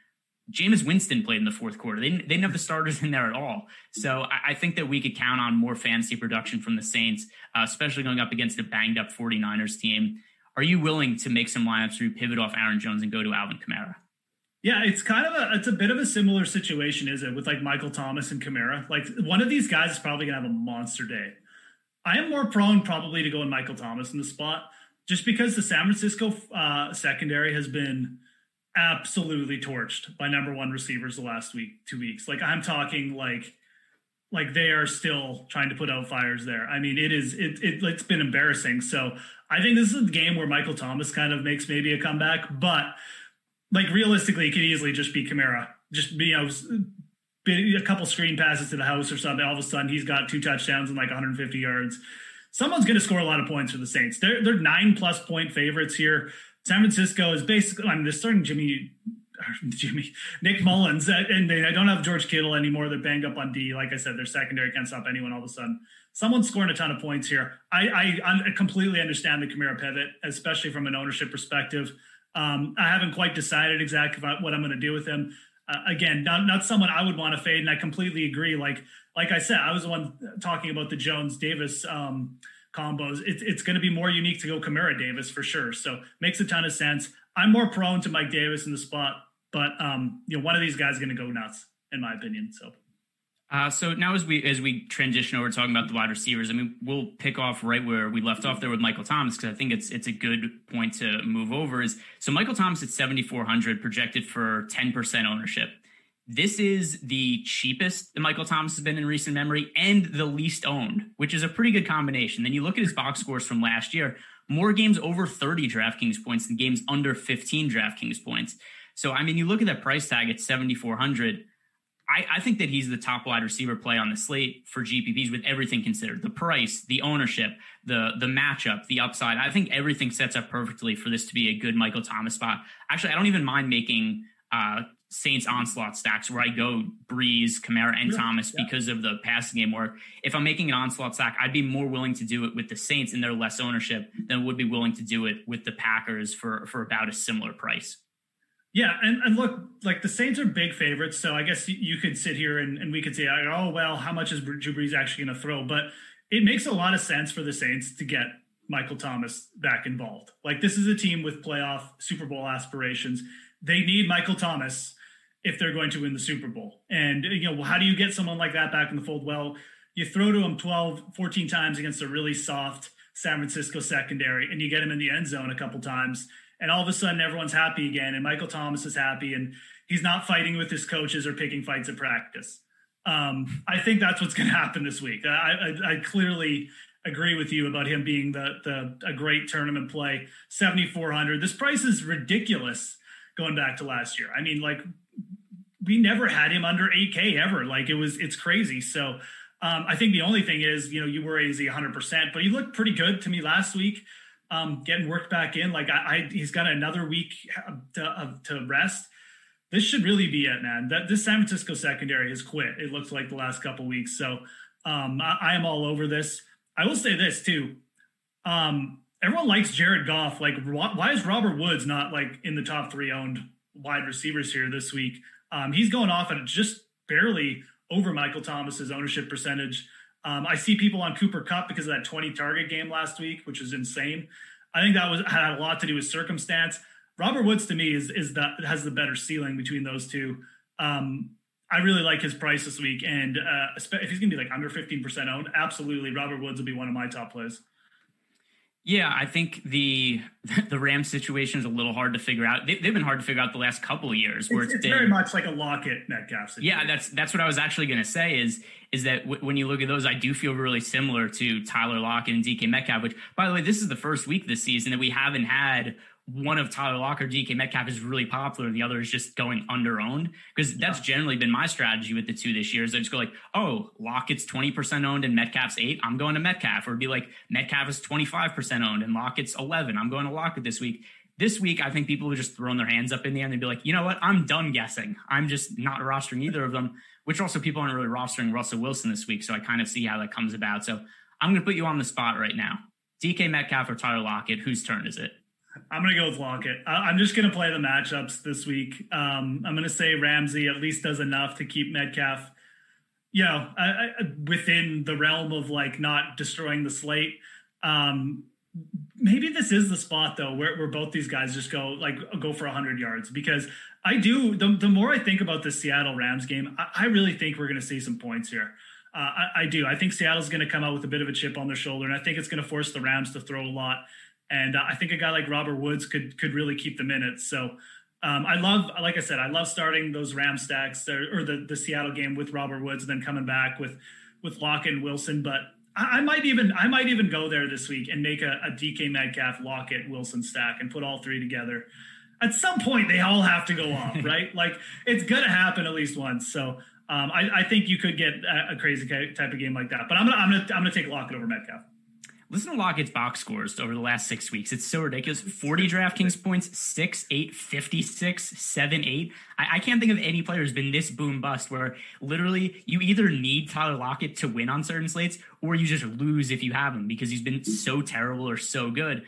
Jameis Winston played in the fourth quarter. They didn't, they didn't have the starters in there at all. So I, I, think that we could count on more fantasy production from the Saints, uh, especially going up against a banged up 49ers team. Are you willing to make some lineups where you pivot off Aaron Jones and go to Alvin Kamara? Yeah, it's kind of a it's a bit of a similar situation, is it, with like Michael Thomas and Kamara? Like one of these guys is probably gonna have a monster day. I am more prone probably to go in Michael Thomas in the spot, just because the San Francisco uh, secondary has been absolutely torched by number one receivers the last week, two weeks. Like I'm talking like like they are still trying to put out fires there. I mean, it is it, it it's been embarrassing. So I think this is a game where Michael Thomas kind of makes maybe a comeback, but like realistically, it could easily just be Kamara. Just be you know a couple screen passes to the house or something. All of a sudden, he's got two touchdowns and like 150 yards. Someone's going to score a lot of points for the Saints. They're they're nine plus point favorites here. San Francisco is basically, I mean, they're starting Jimmy, Jimmy, Nick Mullens, uh, and they don't have George Kittle anymore. They're banged up on D. Like I said, their secondary can't stop anyone all of a sudden. Someone's scoring a ton of points here. I, I, I completely understand the Kamara pivot, especially from an ownership perspective. Um, I haven't quite decided exactly what I'm going to do with him. Uh, again, not, not someone I would want to fade, and I completely agree. Like like I said, I was the one talking about the Jones Davis um, combos, it, it's going to be more unique to go Kamara Davis for sure. So makes a ton of sense. I'm more prone to Mike Davis in the spot, but um, you know, one of these guys is going to go nuts, in my opinion. So. Uh, so now as we as we transition over talking about the wide receivers, I mean we'll pick off right where we left off there with Michael Thomas because I think it's it's a good point to move over. Is so Michael Thomas at 7400 projected for 10% ownership. This is the cheapest that Michael Thomas has been in recent memory and the least owned, which is a pretty good combination. Then you look at his box scores from last year, more games over 30 DraftKings points than games under 15 DraftKings points. So, I mean, you look at that price tag at 7,400. I, I think that he's the top wide receiver play on the slate for GPPs with everything considered the price, the ownership, the the matchup, the upside. I think everything sets up perfectly for this to be a good Michael Thomas spot. Actually, I don't even mind making uh, Saints onslaught stacks where I go Brees, Kamara, and Thomas yeah. because of the passing game work. If I'm making an onslaught stack, I'd be more willing to do it with the Saints and their less ownership than would be willing to do it with the Packers for for about a similar price. Yeah, and, and look, like the Saints are big favorites, so I guess you could sit here and, and we could say, oh well, how much is Drew Brees actually going to throw? But it makes a lot of sense for the Saints to get Michael Thomas back involved. Like this is a team with playoff Super Bowl aspirations. They need Michael Thomas if they're going to win the Super Bowl. And, you know, how do you get someone like that back in the fold? Well, you throw to him 12, 14 times against a really soft San Francisco secondary, and you get him in the end zone a couple times. And all of a sudden, everyone's happy again. And Michael Thomas is happy, and he's not fighting with his coaches or picking fights at practice. Um, I think that's what's going to happen this week. I, I, I clearly agree with you about him being the, the a great tournament play. 7,400. This price is ridiculous going back to last year. I mean, like we never had him under 8K ever. Like it was, it's crazy. So um, I think the only thing is, you know, you worry is he 100%, but he looked pretty good to me last week, um, getting worked back in. Like I, I he's got another week to, uh, to rest. This should really be it, man. That this San Francisco secondary has quit. It looks like the last couple weeks. So um, I, I, am all over this. I will say this too. Um, everyone likes Jared Goff. Like, why is Robert Woods not like in the top three owned wide receivers here this week? Um, he's going off at just barely over Michael Thomas's ownership percentage. Um, I see people on Cooper Kupp because of that 20 target game last week, which is insane. I think that was had a lot to do with circumstance. Robert Woods to me is is that has the better ceiling between those two. Um, I really like his price this week, and uh, if he's going to be like under fifteen percent owned, absolutely, Robert Woods will be one of my top plays. Yeah, I think the the Rams situation is a little hard to figure out. They, have been hard to figure out the last couple of years. Where it's, it's, it's been, very much like a Lockett Metcalf. Situation. Yeah, that's that's what I was actually going to say. Is is that w- when you look at those, I do feel really similar to Tyler Lockett and DK Metcalf. Which, by the way, this is the first week this season that we haven't had one of Tyler Lockett or DK Metcalf is really popular and the other is just going under owned because that's generally been my strategy with the two this year is I just go like, oh, Lockett's 20% owned and Metcalf's eight. I'm going to Metcalf or be like Metcalf is 25% owned and Lockett's 11. I'm going to Lockett this week. This week, I think people have just thrown their hands up in the end and they'd be like, you know what? I'm done guessing. I'm just not rostering either of them, which also people aren't really rostering Russell Wilson this week. So I kind of see how that comes about. So I'm going to put you on the spot right now. DK Metcalf or Tyler Lockett, whose turn is it? I'm going to go with Lockett. I, am just going to play the matchups this week. Um, I'm going to say Ramsey at least does enough to keep Metcalf, you know, I, I, within the realm of like not destroying the slate. Um, maybe this is the spot though where, where both these guys just go like go for 100 yards because I do. The, the more I think about the Seattle Rams game, I, I really think we're going to see some points here. Uh, I, I do. I think Seattle's going to come out with a bit of a chip on their shoulder, and I think it's going to force the Rams to throw a lot. And uh, I think a guy like Robert Woods could could really keep the minutes. So um, I love, like I said, I love starting those Ram stacks or, or the the Seattle game with Robert Woods, and then coming back with with Lock and Wilson. But I, I, might even I might even go there this week and make a, a DK Metcalf, Lockett, Wilson stack and put all three together. At some point, they all have to go off, right? like it's gonna happen at least once. So um, I, I, think you could get a, a, crazy type of game like that. But I'm gonna I'm gonna I'm gonna take Lockett over Metcalf. Listen to Lockett's box scores over the last six weeks. It's so ridiculous. 40 DraftKings points, 6, 8, 56, 7, 8. I, I can't think of any player who's been this boom bust where literally you either need Tyler Lockett to win on certain slates or you just lose if you have him because he's been so terrible or so good.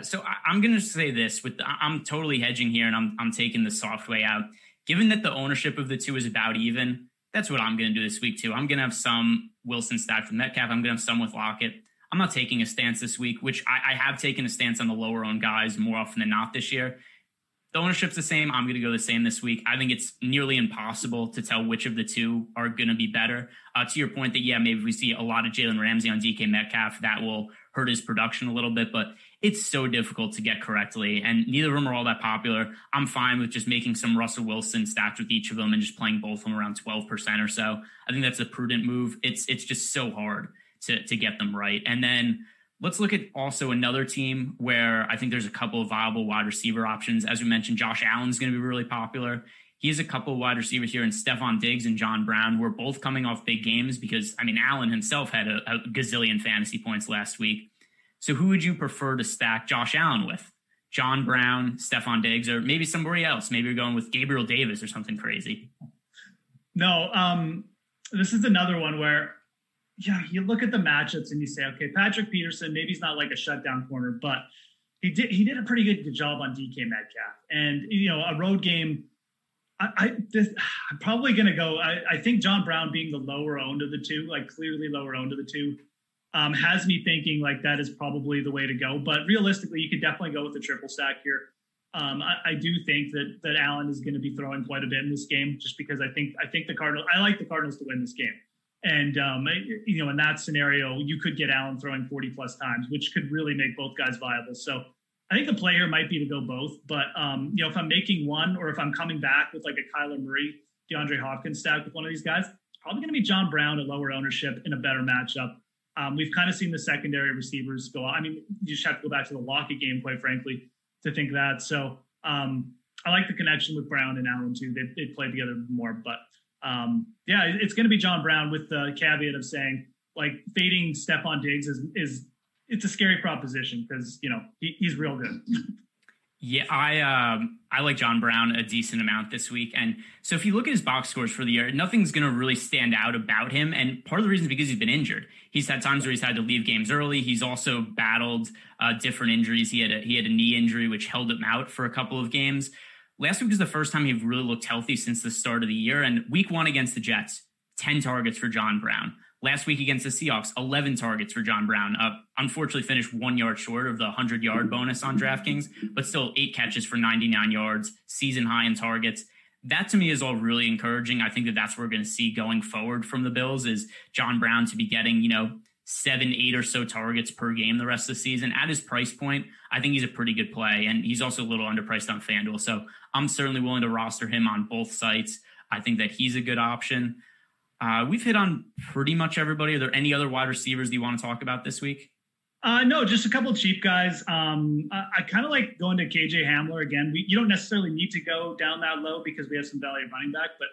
So I, am going to say this with the, I'm totally hedging here and I'm, I'm taking the soft way out. Given that the ownership of the two is about even, that's what I'm going to do this week too. I'm going to have some Wilson stacked with Metcalf. I'm going to have some with Lockett. I'm not taking a stance this week, which I, I have taken a stance on the lower owned guys more often than not this year. The ownership's the same. I'm going to go the same this week. I think it's nearly impossible to tell which of the two are going to be better. Uh, to your point that, yeah, maybe we see a lot of Jalen Ramsey on DK Metcalf. That will hurt his production a little bit, but it's so difficult to get correctly. And neither of them are all that popular. I'm fine with just making some Russell Wilson stats with each of them and just playing both of them around 12% or so. I think that's a prudent move. It's, it's just so hard to to get them right. And then let's look at also another team where I think there's a couple of viable wide receiver options. As we mentioned, Josh Allen's going to be really popular. He has a couple of wide receivers here, and Stefon Diggs and John Brown were both coming off big games because I mean Allen himself had a, a gazillion fantasy points last week. So who would you prefer to stack Josh Allen with? John Brown, Stefon Diggs, or maybe somebody else. Maybe you're going with Gabriel Davis or something crazy. No, um, this is another one where yeah, you look at the matchups and you say, okay, Patrick Peterson, maybe he's not like a shutdown corner, but he did he did a pretty good job on DK Metcalf. And you know, a road game. I, I this, I'm probably to go. I, I, think John Brown being the lower owned of the two, like clearly lower owned of the two, um, has me thinking like that is probably the way to go. But realistically, you could definitely go with the triple stack here. Um, I, I, do think that that Allen is going to be throwing quite a bit in this game, just because I think I think the Cardinals. I like the Cardinals to win this game. And um, you know, in that scenario, you could get Allen throwing 40 plus times, which could really make both guys viable. So I think the play here might be to go both. But um, you know, if I'm making one, or if I'm coming back with like a Kyler Murray, DeAndre Hopkins stack with one of these guys, probably going to be John Brown at lower ownership in a better matchup. Um, we've kind of seen the secondary receivers go. I mean, you just have to go back to the Lockett game, quite frankly, to think that. So um, I like the connection with Brown and Allen too. They they play together more, but um, yeah, it's going to be John Brown with the caveat of saying like fading Stefon Diggs is is it's a scary proposition because you know he, he's real good. Yeah, I um, I like John Brown a decent amount this week, and so if you look at his box scores for the year, nothing's going to really stand out about him. And part of the reason is because he's been injured. He's had times where he's had to leave games early. He's also battled uh, different injuries. He had a, he had a knee injury which held him out for a couple of games. Last week was the first time he really looked healthy since the start of the year. And week one against the Jets, 10 targets for John Brown. Last week against the Seahawks, 11 targets for John Brown. Uh, unfortunately, finished one yard short of the 100 yard bonus on DraftKings, but still eight catches for 99 yards, season high in targets. that to me is all really encouraging. I think that that's what we're going to see going forward from the Bills is John Brown to be getting, you know, seven, eight or so targets per game the rest of the season at his price point. I think he's a pretty good play. And he's also a little underpriced on FanDuel. So I'm certainly willing to roster him on both sites. I think that he's a good option. Uh, we've hit on pretty much everybody. Are there any other wide receivers that you want to talk about this week? Uh, no, just a couple cheap guys. Um, I, I kind of like going to KJ Hamler again. We, you don't necessarily need to go down that low because we have some value running back, but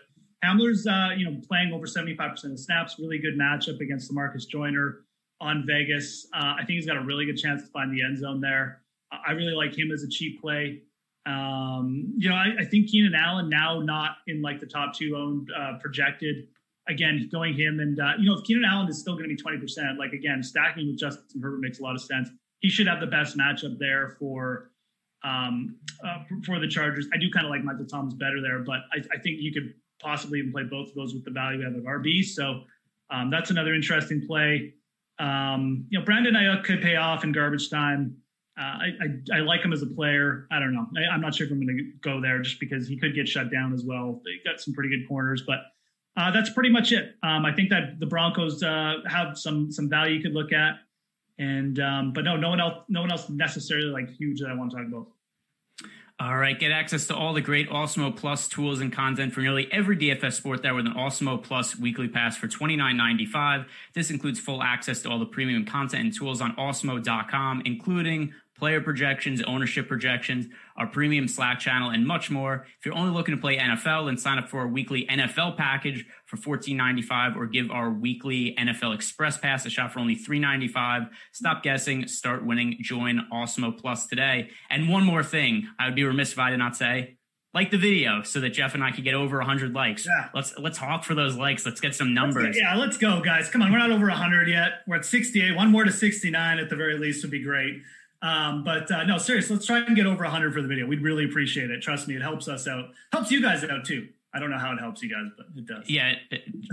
Hamler's uh, you know playing over 75% of snaps, really good matchup against Lamarcus Joyner on Vegas. Uh, I think he's got a really good chance to find the end zone there. I really like him as a cheap play. Um, you know, I, I, think Keenan Allen now not in like the top two owned uh, projected. Again, going him and uh, you know, if Keenan Allen is still going to be twenty percent, like again, stacking with Justin Herbert makes a lot of sense. He should have the best matchup there for um, uh, for the Chargers. I do kind of like Michael Thomas better there, but I, I, think you could possibly even play both of those with the value of RB. So um, that's another interesting play. Um, you know, Brandon Aiyuk could pay off in garbage time. Uh, I, I, I like him as a player. I don't know. I, am not sure if I'm going to go there just because he could get shut down as well. They got some pretty good corners, but uh, that's pretty much it. Um, I think that the Broncos uh, have some some value you could look at, and um, but no, no one else, no one else necessarily like huge that I want to talk about. All right, get access to all the great Awesemo Plus tools and content for nearly every DFS sport there with an Awesemo Plus weekly pass for $29.95. This includes full access to all the premium content and tools on awesemo.com, including player projections, ownership projections, our premium Slack channel, and much more. If you're only looking to play NFL, then sign up for our weekly NFL package for $14.95 or give our weekly NFL Express Pass a shot for only $3.95. Stop guessing, start winning, join Awesemo Plus today. And one more thing, I would be remiss if I did not say, like the video so that Geoff and I could get over 100 likes. Yeah. Let's let's hawk for those likes. Let's get some numbers. Let's yeah, let's go, guys. Come on, we're not over 100 yet. We're at 68. One more to 69 at the very least would be great. Um, but uh, no, seriously, let's try and get over 100 for the video. We'd really appreciate it. Trust me, it helps us out. Helps you guys out too. I don't know how it helps you guys, but it does. Yeah,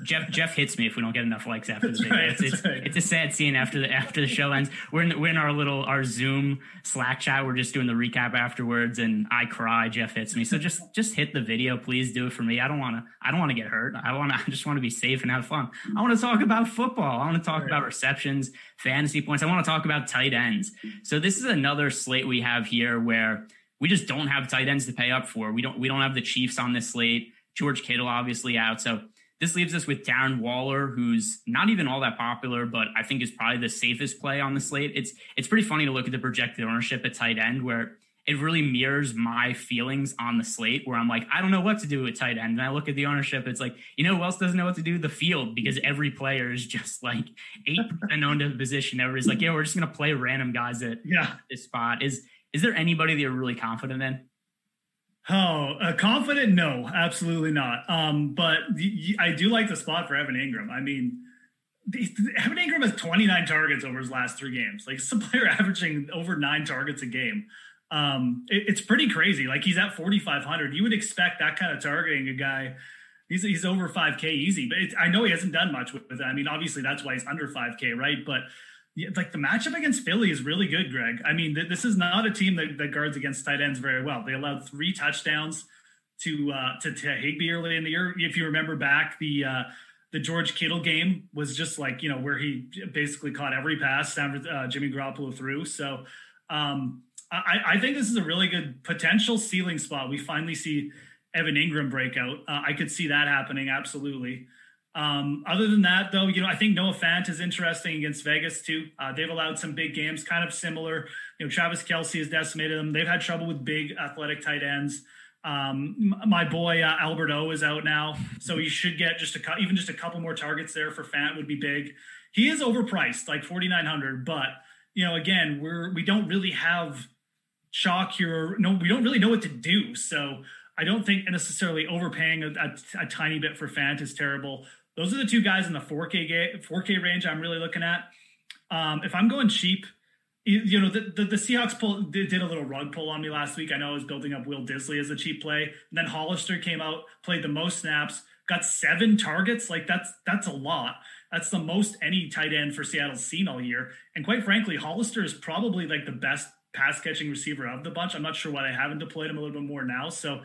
Geoff Geoff hits me if we don't get enough likes after the video. Right, it's it's, right. it's, a sad scene after the after the show ends. We're in, we're in our little our Zoom Slack chat. We're just doing the recap afterwards, and I cry. Geoff hits me. So just just hit the video, please do it for me. I don't want to I don't want to get hurt. I want to I just want to be safe and have fun. I want to talk about football. I want to talk right. about receptions, fantasy points. I want to talk about tight ends. So this is another slate we have here where we just don't have tight ends to pay up for. We don't we don't have the Chiefs on this slate. George Kittle obviously out. So this leaves us with Darren Waller, who's not even all that popular, but I think is probably the safest play on the slate. It's it's pretty funny to look at the projected ownership at tight end where it really mirrors my feelings on the slate where I'm like, I don't know what to do with tight end. And I look at the ownership, it's like, you know who else doesn't know what to do? The field, because every player is just like 8% owned to the position. Everybody's like, yeah, we're just gonna play random guys at yeah. this spot. Is is there anybody that you're really confident in? Oh, uh, confident? No, absolutely not. Um, but I do like the spot for Evan Engram. I mean, Evan Engram has 29 targets over his last three games. Like some player averaging over nine targets a game. Um, it, it's pretty crazy. Like he's at 4,500. You would expect that kind of targeting a guy. He's, he's over 5K easy, but I know he hasn't done much with it. I mean, obviously that's why he's under 5K, right? But yeah, like the matchup against Philly is really good, Greg. I mean, th- this is not a team that, that, guards against tight ends very well. They allowed three touchdowns to uh, to, to Higbee early in the year. If you remember back, the uh, the George Kittle game was just like you know where he basically caught every pass uh, Jimmy Garoppolo threw. So um, I, I, think this is a really good potential ceiling spot. We finally see Evan Engram break out. Uh, I could see that happening absolutely. Um, other than that, though, you know, I think Noah Fant is interesting against Vegas too. Uh, they've allowed some big games, kind of similar. You know, Travis Kelce has decimated them. They've had trouble with big athletic tight ends. Um, my boy uh, Albert O is out now, so he should get just a even just a couple more targets there for Fant would be big. He is overpriced, like forty nine hundred, but you know, again, we're we don't really have shock here. No, we don't really know what to do. So I don't think necessarily overpaying a, a, a, tiny bit for Fant is terrible. Those are the two guys in the 4K ga- 4K range I'm really looking at. Um, if I'm going cheap, you, you know the, the, the Seahawks pull did, did, a little rug pull on me last week. I know I was building up Will Dissly as a cheap play. And then Hollister came out, played the most snaps, got seven targets. Like that's that's a lot. That's the most any tight end for Seattle's seen all year. And quite frankly, Hollister is probably like the best pass catching receiver of the bunch. I'm not sure why they haven't deployed him a little bit more now. So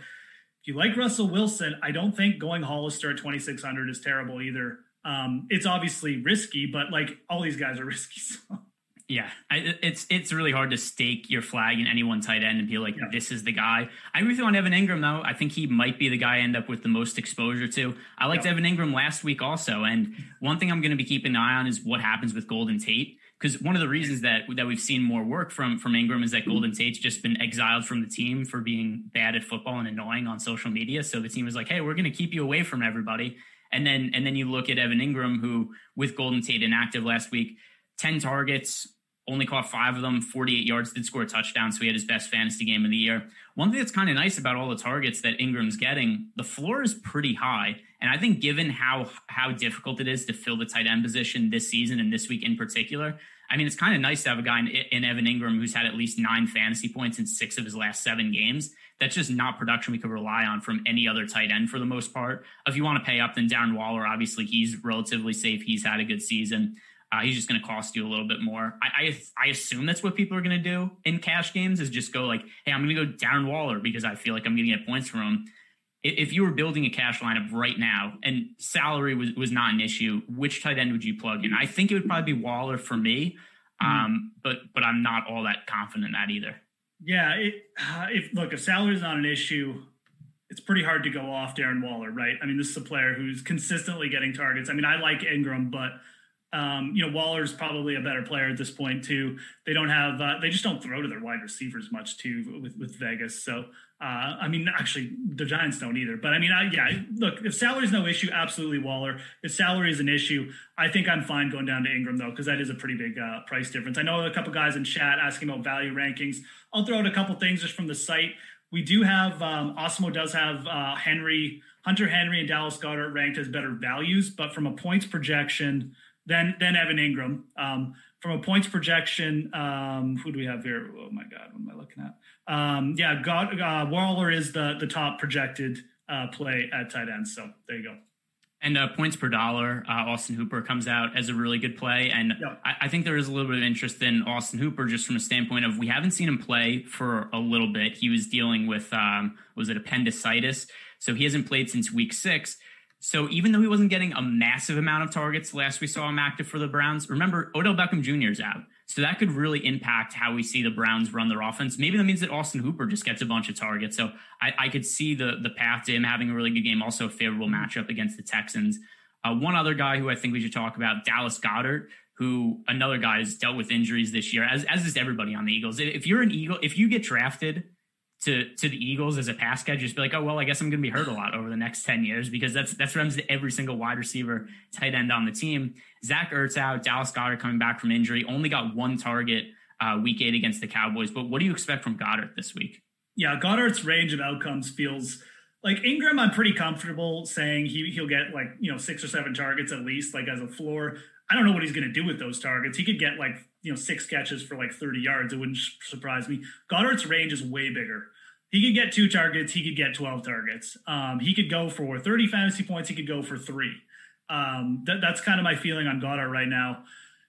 if you like Russell Wilson, I don't think going Hollister at 2,600 is terrible either. Um, it's obviously risky, but like all these guys are risky. So. Yeah, I, it's it's really hard to stake your flag in any one tight end and be like, yeah. this is the guy. I agree with you on Evan Engram though. I think he might be the guy I end up with the most exposure to. I liked yeah. Evan Engram last week also, and one thing I'm going to be keeping an eye on is what happens with Golden Tate because one of the reasons that that we've seen more work from from Engram is that mm-hmm. Golden Tate's just been exiled from the team for being bad at football and annoying on social media. So the team was like, "Hey, we're going to keep you away from everybody." And then and then you look at Evan Engram, who with Golden Tate inactive last week, ten targets, only caught five of them, 48 yards, did score a touchdown. So he had his best fantasy game of the year. One thing that's kind of nice about all the targets that Engram's getting, the floor is pretty high. And I think given how how difficult it is to fill the tight end position this season and this week in particular, I mean, it's kind of nice to have a guy in, in Evan Engram who's had at least nine fantasy points in six of his last seven games. That's just not production we could rely on from any other tight end for the most part. If you want to pay up, then Darren Waller, obviously, he's relatively safe. He's had a good season. Uh, he's just going to cost you a little bit more. I, I, I assume that's what people are going to do in cash games is just go like, hey, I'm going to go Darren Waller because I feel like I'm going to get points from him. If you were building a cash lineup right now and salary was, was not an issue, which tight end would you plug in? I think it would probably be Waller for me, mm-hmm. um, but but I'm not all that confident in that either. Yeah, it, uh, if look, if salary is not an issue, it's pretty hard to go off Darren Waller, right? I mean, this is a player who's consistently getting targets. I mean, I like Engram, but um, you know, Waller's probably a better player at this point too. They don't have, uh, they just don't throw to their wide receivers much too with, with Vegas. So, uh, I mean, actually, the Giants don't either. But I mean, I, yeah, look, if salary is no issue, absolutely Waller. If salary is an issue, I think I'm fine going down to Engram though, because that is a pretty big uh, price difference. I know a couple guys in chat asking about value rankings. I'll throw out a couple things just from the site. We do have um, Awesemo does have uh, Henry, Hunter Henry, and Dallas Goedert ranked as better values, but from a points projection then then Evan Engram. Um, from a points projection, um, who do we have here? Oh my God, what am I looking at? Um, yeah, God, uh, Waller is the the top projected uh, play at tight end. So there you go. And uh, points per dollar, uh, Austin Hooper comes out as a really good play. And yep. I, I, think there is a little bit of interest in Austin Hooper just from a standpoint of we haven't seen him play for a little bit. He was dealing with, um, was it appendicitis? So he hasn't played since week six. So even though he wasn't getting a massive amount of targets last we saw him active for the Browns, remember Odell Beckham Jr. is out. So that could really impact how we see the Browns run their offense. Maybe that means that Austin Hooper just gets a bunch of targets. So I, I could see the the path to him having a really good game. Also a favorable matchup against the Texans. Uh, one other guy who I think we should talk about, Dallas Goedert, who another guy has dealt with injuries this year, as as is everybody on the Eagles. If you're an Eagle, if you get drafted to to the Eagles as a pass catcher, just be like, oh well, I guess I'm going to be hurt a lot over the next ten years because that's that's what to every single wide receiver, tight end on the team. Zach Ertz out, Dallas Goedert coming back from injury, only got one target uh, week eight against the Cowboys. But what do you expect from Goedert this week? Yeah, Goedert's range of outcomes feels like Engram. I'm pretty comfortable saying he he'll get like you know six or seven targets at least, like as a floor. I don't know what he's going to do with those targets. He could get like you know six catches for like 30 yards. It wouldn't surprise me. Goedert's range is way bigger. He could get two targets. He could get 12 targets. Um, he could go for 30 fantasy points. He could go for three. Um, that, that's kind of my feeling on Goedert right now.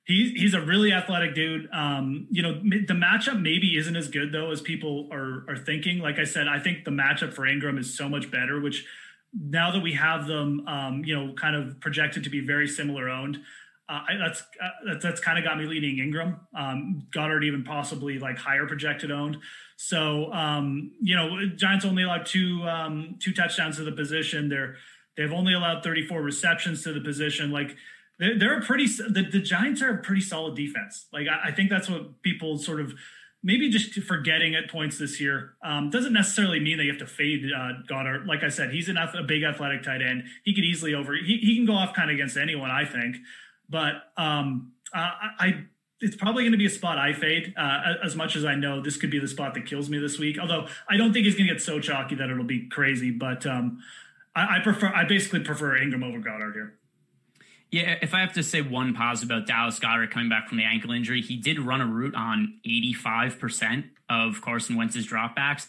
He's he's a really athletic dude. Um, you know, the matchup maybe isn't as good though as people are are thinking. Like I said, I think the matchup for Engram is so much better. Which now that we have them, um, you know, kind of projected to be very similar owned, uh, that's, uh, that's kind of got me leaning Engram, Um, Goedert even possibly like higher projected owned. So um, you know, Giants only allowed two um, two touchdowns to the position. They're they've only allowed 34 receptions to the position. Like they're, they're a pretty the, the Giants are a pretty solid defense. Like I, I think that's what people sort of maybe just forgetting at points this year um, doesn't necessarily mean that you have to fade uh, Goedert. Like I said, he's an, a big athletic tight end. He could easily over. He, he can go off kind of against anyone. I think. But um, I, I it's probably going to be a spot I fade. Uh, as much as I know this could be the spot that kills me this week. Although I don't think he's going to get so chalky that it'll be crazy. But um, I, I, prefer, I basically prefer Ingram over Goedert here. Yeah, if I have to say one positive about Dallas Goedert coming back from the ankle injury, he did run a route on 85% of Carson Wentz's dropbacks.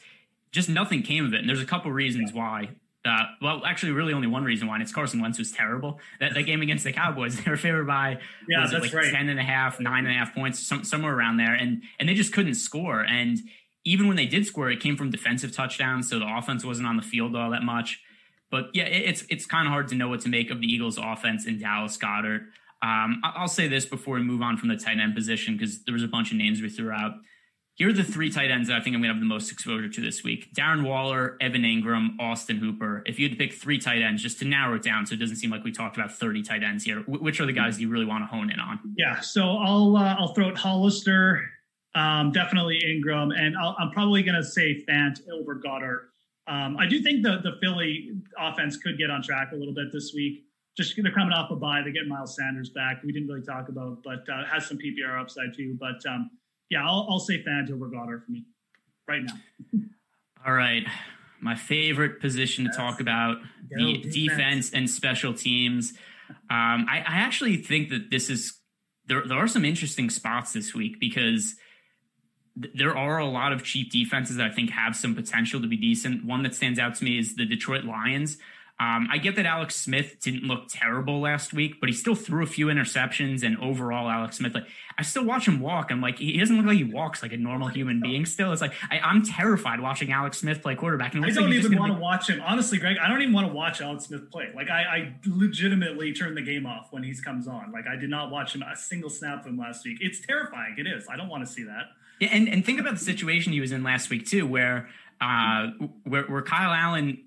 Just nothing came of it. And there's a couple reasons why. Uh, well, actually, really only one reason why, and it's Carson Wentz was terrible. That, that game against the Cowboys, they were favored by yeah, that's like right. 10 and a half, nine and a half points, some, somewhere around there, and and they just couldn't score. And even when they did score, it came from defensive touchdowns, so the offense wasn't on the field all that much. But yeah, it's it's kind of hard to know what to make of the Eagles' offense in Dallas Goedert. Um, I'll say this before we move on from the tight end position because there was a bunch of names we threw out. Here are the three tight ends that I think I'm going to have the most exposure to this week Darren Waller, Evan Engram, Austin Hooper. If you had to pick three tight ends, just to narrow it down so it doesn't seem like we talked about 30 tight ends here, which are the guys you really want to hone in on? Yeah, so I'll uh, I'll throw it Hollister, um, definitely Engram, and i am probably going to say Fant over Goedert. Um, I do think the the Philly offense could get on track a little bit this week. Just they're coming off a bye. They get Miles Sanders back. We didn't really talk about, but uh, has some PPR upside too. But um, yeah, I'll, I'll say Fant over Goedert for me right now. All right. My favorite position to talk about the defense. defense. and special teams. Um, I, I, actually think that this is there. There are some interesting spots this week because th- there are a lot of cheap defenses that I think have some potential to be decent. One that stands out to me is the Detroit Lions. Um, I get that Alex Smith didn't look terrible last week, but he still threw a few interceptions. And overall, Alex Smith, like I still watch him walk. I'm like, he doesn't look like he walks like a normal human being. Still, it's like I, am terrified watching Alex Smith play quarterback. And I don't like even want to be- watch him. Honestly, Greg, I don't even want to watch Alex Smith play. Like I, I legitimately turn the game off when he comes on. Like I did not watch him a single snap him last week. It's terrifying. It is. I don't want to see that. Yeah, and and think about the situation he was in last week too, where uh, where, where Kyle Allen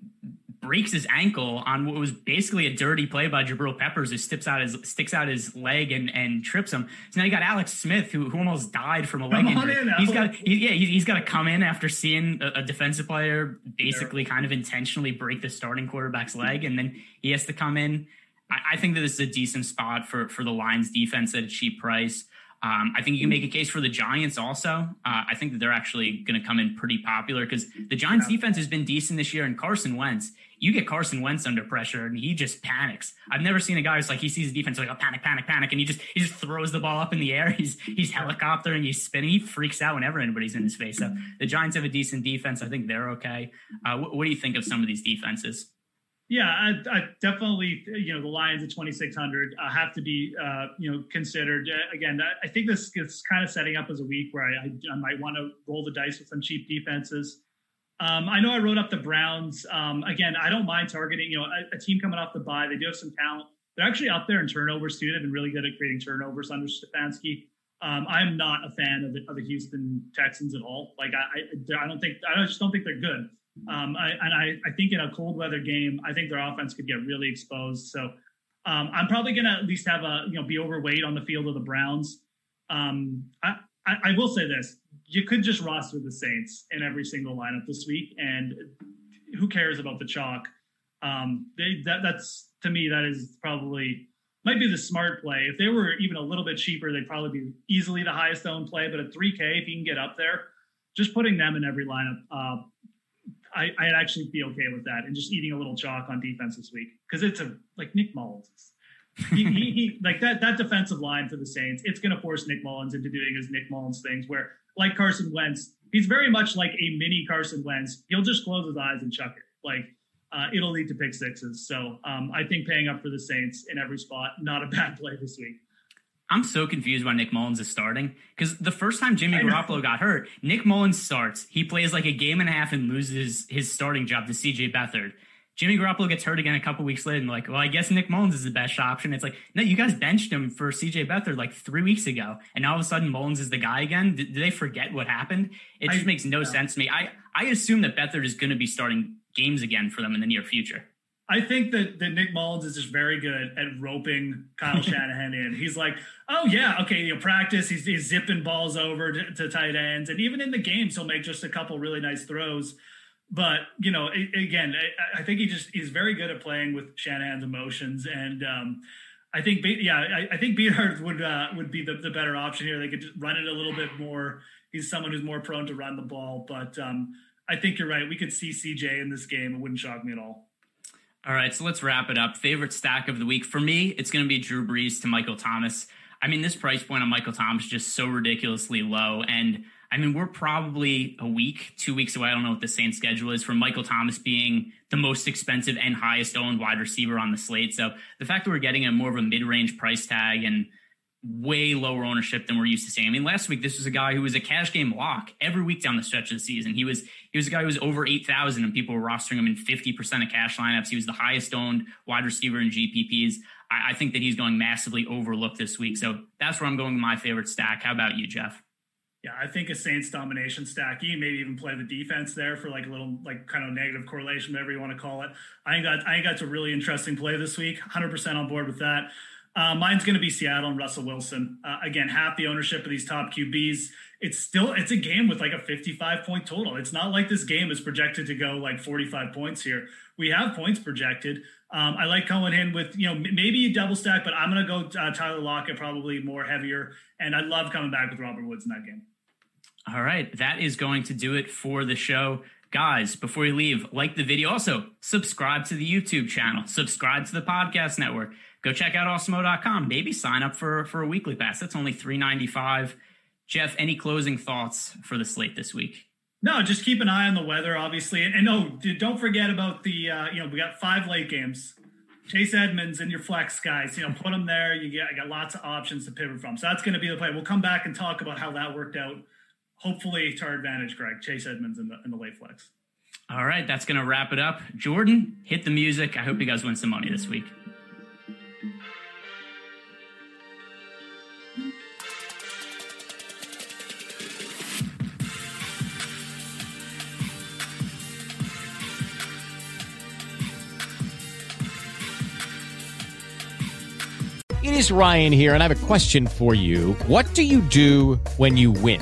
breaks his ankle on what was basically a dirty play by Jabril Peppers, who sticks out his sticks out his leg and, and trips him. So now you got Alex Smith, who, who almost died from a leg come injury. he's got he, yeah he, has got to come in after seeing a, a defensive player basically kind of intentionally break the starting quarterback's leg, and then he has to come in. I, I think that this is a decent spot for for the Lions defense at a cheap price. Um, I think you can make a case for the Giants also. Uh, I think that they're actually going to come in pretty popular because the Giants defense has been decent this year. And Carson Wentz, you get Carson Wentz under pressure and he just panics. I've never seen a guy who's like he sees the defense like a oh, panic, panic, panic, and he just he just throws the ball up in the air. He's he's helicoptering, he's spinning, he freaks out whenever anybody's in his face. So the Giants have a decent defense. I think they're okay. Uh, what, what do you think of some of these defenses? Yeah, I, I, definitely, you know, the Lions at 2,600 uh, have to be, uh, you know, considered. Uh, again, I think this is kind of setting up as a week where I, I, I might want to roll the dice with some cheap defenses. Um, I know I wrote up the Browns. Um, again, I don't mind targeting, you know, a, a, team coming off the bye. They do have some talent. They're actually up there in turnovers too. They've been really good at creating turnovers under Stefanski. Um, I'm not a fan of the, of the Houston Texans at all. Like I, I, I don't think I just don't think they're good. Um, I, and I, I think in a cold weather game, I think their offense could get really exposed. So um, I'm probably going to at least have a, you know, be overweight on the field of the Browns. Um, I, I, I, will say this, you could just roster the Saints in every single lineup this week. And who cares about the chalk? Um, they, that, that's to me, that is probably might be the smart play. If they were even a little bit cheaper, they'd probably be easily the highest owned play. But at 3K, if you can get up there, just putting them in every lineup uh, I, I'd actually be okay with that and just eating a little chalk on defense this week because it's a like Nick Mullens. he, he, he, like that that defensive line for the Saints. It's going to force Nick Mullens into doing his Nick Mullens things where like Carson Wentz, he's very much like a mini Carson Wentz. He'll just close his eyes and chuck it. Like uh, it'll lead to pick sixes. So um, I think paying up for the Saints in every spot not a bad play this week. I'm so confused why Nick Mullens is starting because the first time Jimmy Garoppolo got hurt, Nick Mullens starts. He plays like a game and a half and loses his starting job to CJ Beathard. Jimmy Garoppolo gets hurt again a couple weeks later, and like, well, I guess Nick Mullens is the best option. It's like, no, you guys benched him for CJ Beathard like three weeks ago, and now all of a sudden Mullens is the guy again. Did, did they forget what happened? It just I, makes no sense to me. I I assume that Beathard is going to be starting games again for them in the near future. I think that, that Nick Mullens is just very good at roping Kyle Shanahan in. He's like, oh yeah, okay, you know, practice. He's, he's zipping balls over to, to, tight ends, and even in the games, he'll make just a couple really nice throws. But you know, again, I, I think he just he's very good at playing with Shanahan's emotions, and um, I think yeah, I, I think Beathard would uh, would be the, the better option here. They could just run it a little bit more. He's someone who's more prone to run the ball, but um, I think you're right. We could see CJ in this game. It wouldn't shock me at all. All right, so let's wrap it up. Favorite stack of the week for me, it's going to be Drew Brees to Michael Thomas. I mean, this price point on Michael Thomas is just so ridiculously low, and I mean, we're probably a week, two weeks away. I don't know what the Saints schedule is for Michael Thomas being the most expensive and highest owned wide receiver on the slate. So the fact that we're getting a more of a mid range price tag and way lower ownership than we're used to seeing. I mean, last week this was a guy who was a cash game lock every week down the stretch of the season. He was he was a guy who was over eight thousand, and people were rostering him in fifty percent of cash lineups. He was the highest owned wide receiver in GPPs. I, I think that he's going massively overlooked this week. So that's where I'm going with my favorite stack. How about you, Geoff? Yeah, I think a Saints domination stack. You maybe even play the defense there for like a little like kind of negative correlation, whatever you want to call it. I that I think that's a really interesting play this week. 100% on board with that. Uh, mine's going to be Seattle and Russell Wilson. Uh, again, half the ownership of these top QBs. It's still it's a game with like a 55 point total. It's not like this game is projected to go like 45 points here. We have points projected. Um, I like in with you know maybe a double stack, but I'm going to go uh, Tyler Lockett probably more heavier, and I love coming back with Robert Woods in that game. All right, that is going to do it for the show. Guys, before you leave, like the video. Also, subscribe to the YouTube channel, subscribe to the podcast network go check out awesemo.com. Maybe sign up for for a weekly pass. That's only three ninety five. Geoff, any closing thoughts for the slate this week? No, just keep an eye on the weather, obviously, and, and no, don't forget about the uh, you know we got five late games. Chase Edmonds and your flex guys, you know, put them there. You get I got lots of options to pivot from. So that's going to be the play. We'll come back and talk about how that worked out. Hopefully to our advantage, Greg. Chase Edmonds in the in the late flex. All right, that's going to wrap it up. Jordan, hit the music. I hope you guys win some money this week. It is Ryan here, and I have a question for you. What do you do when you win?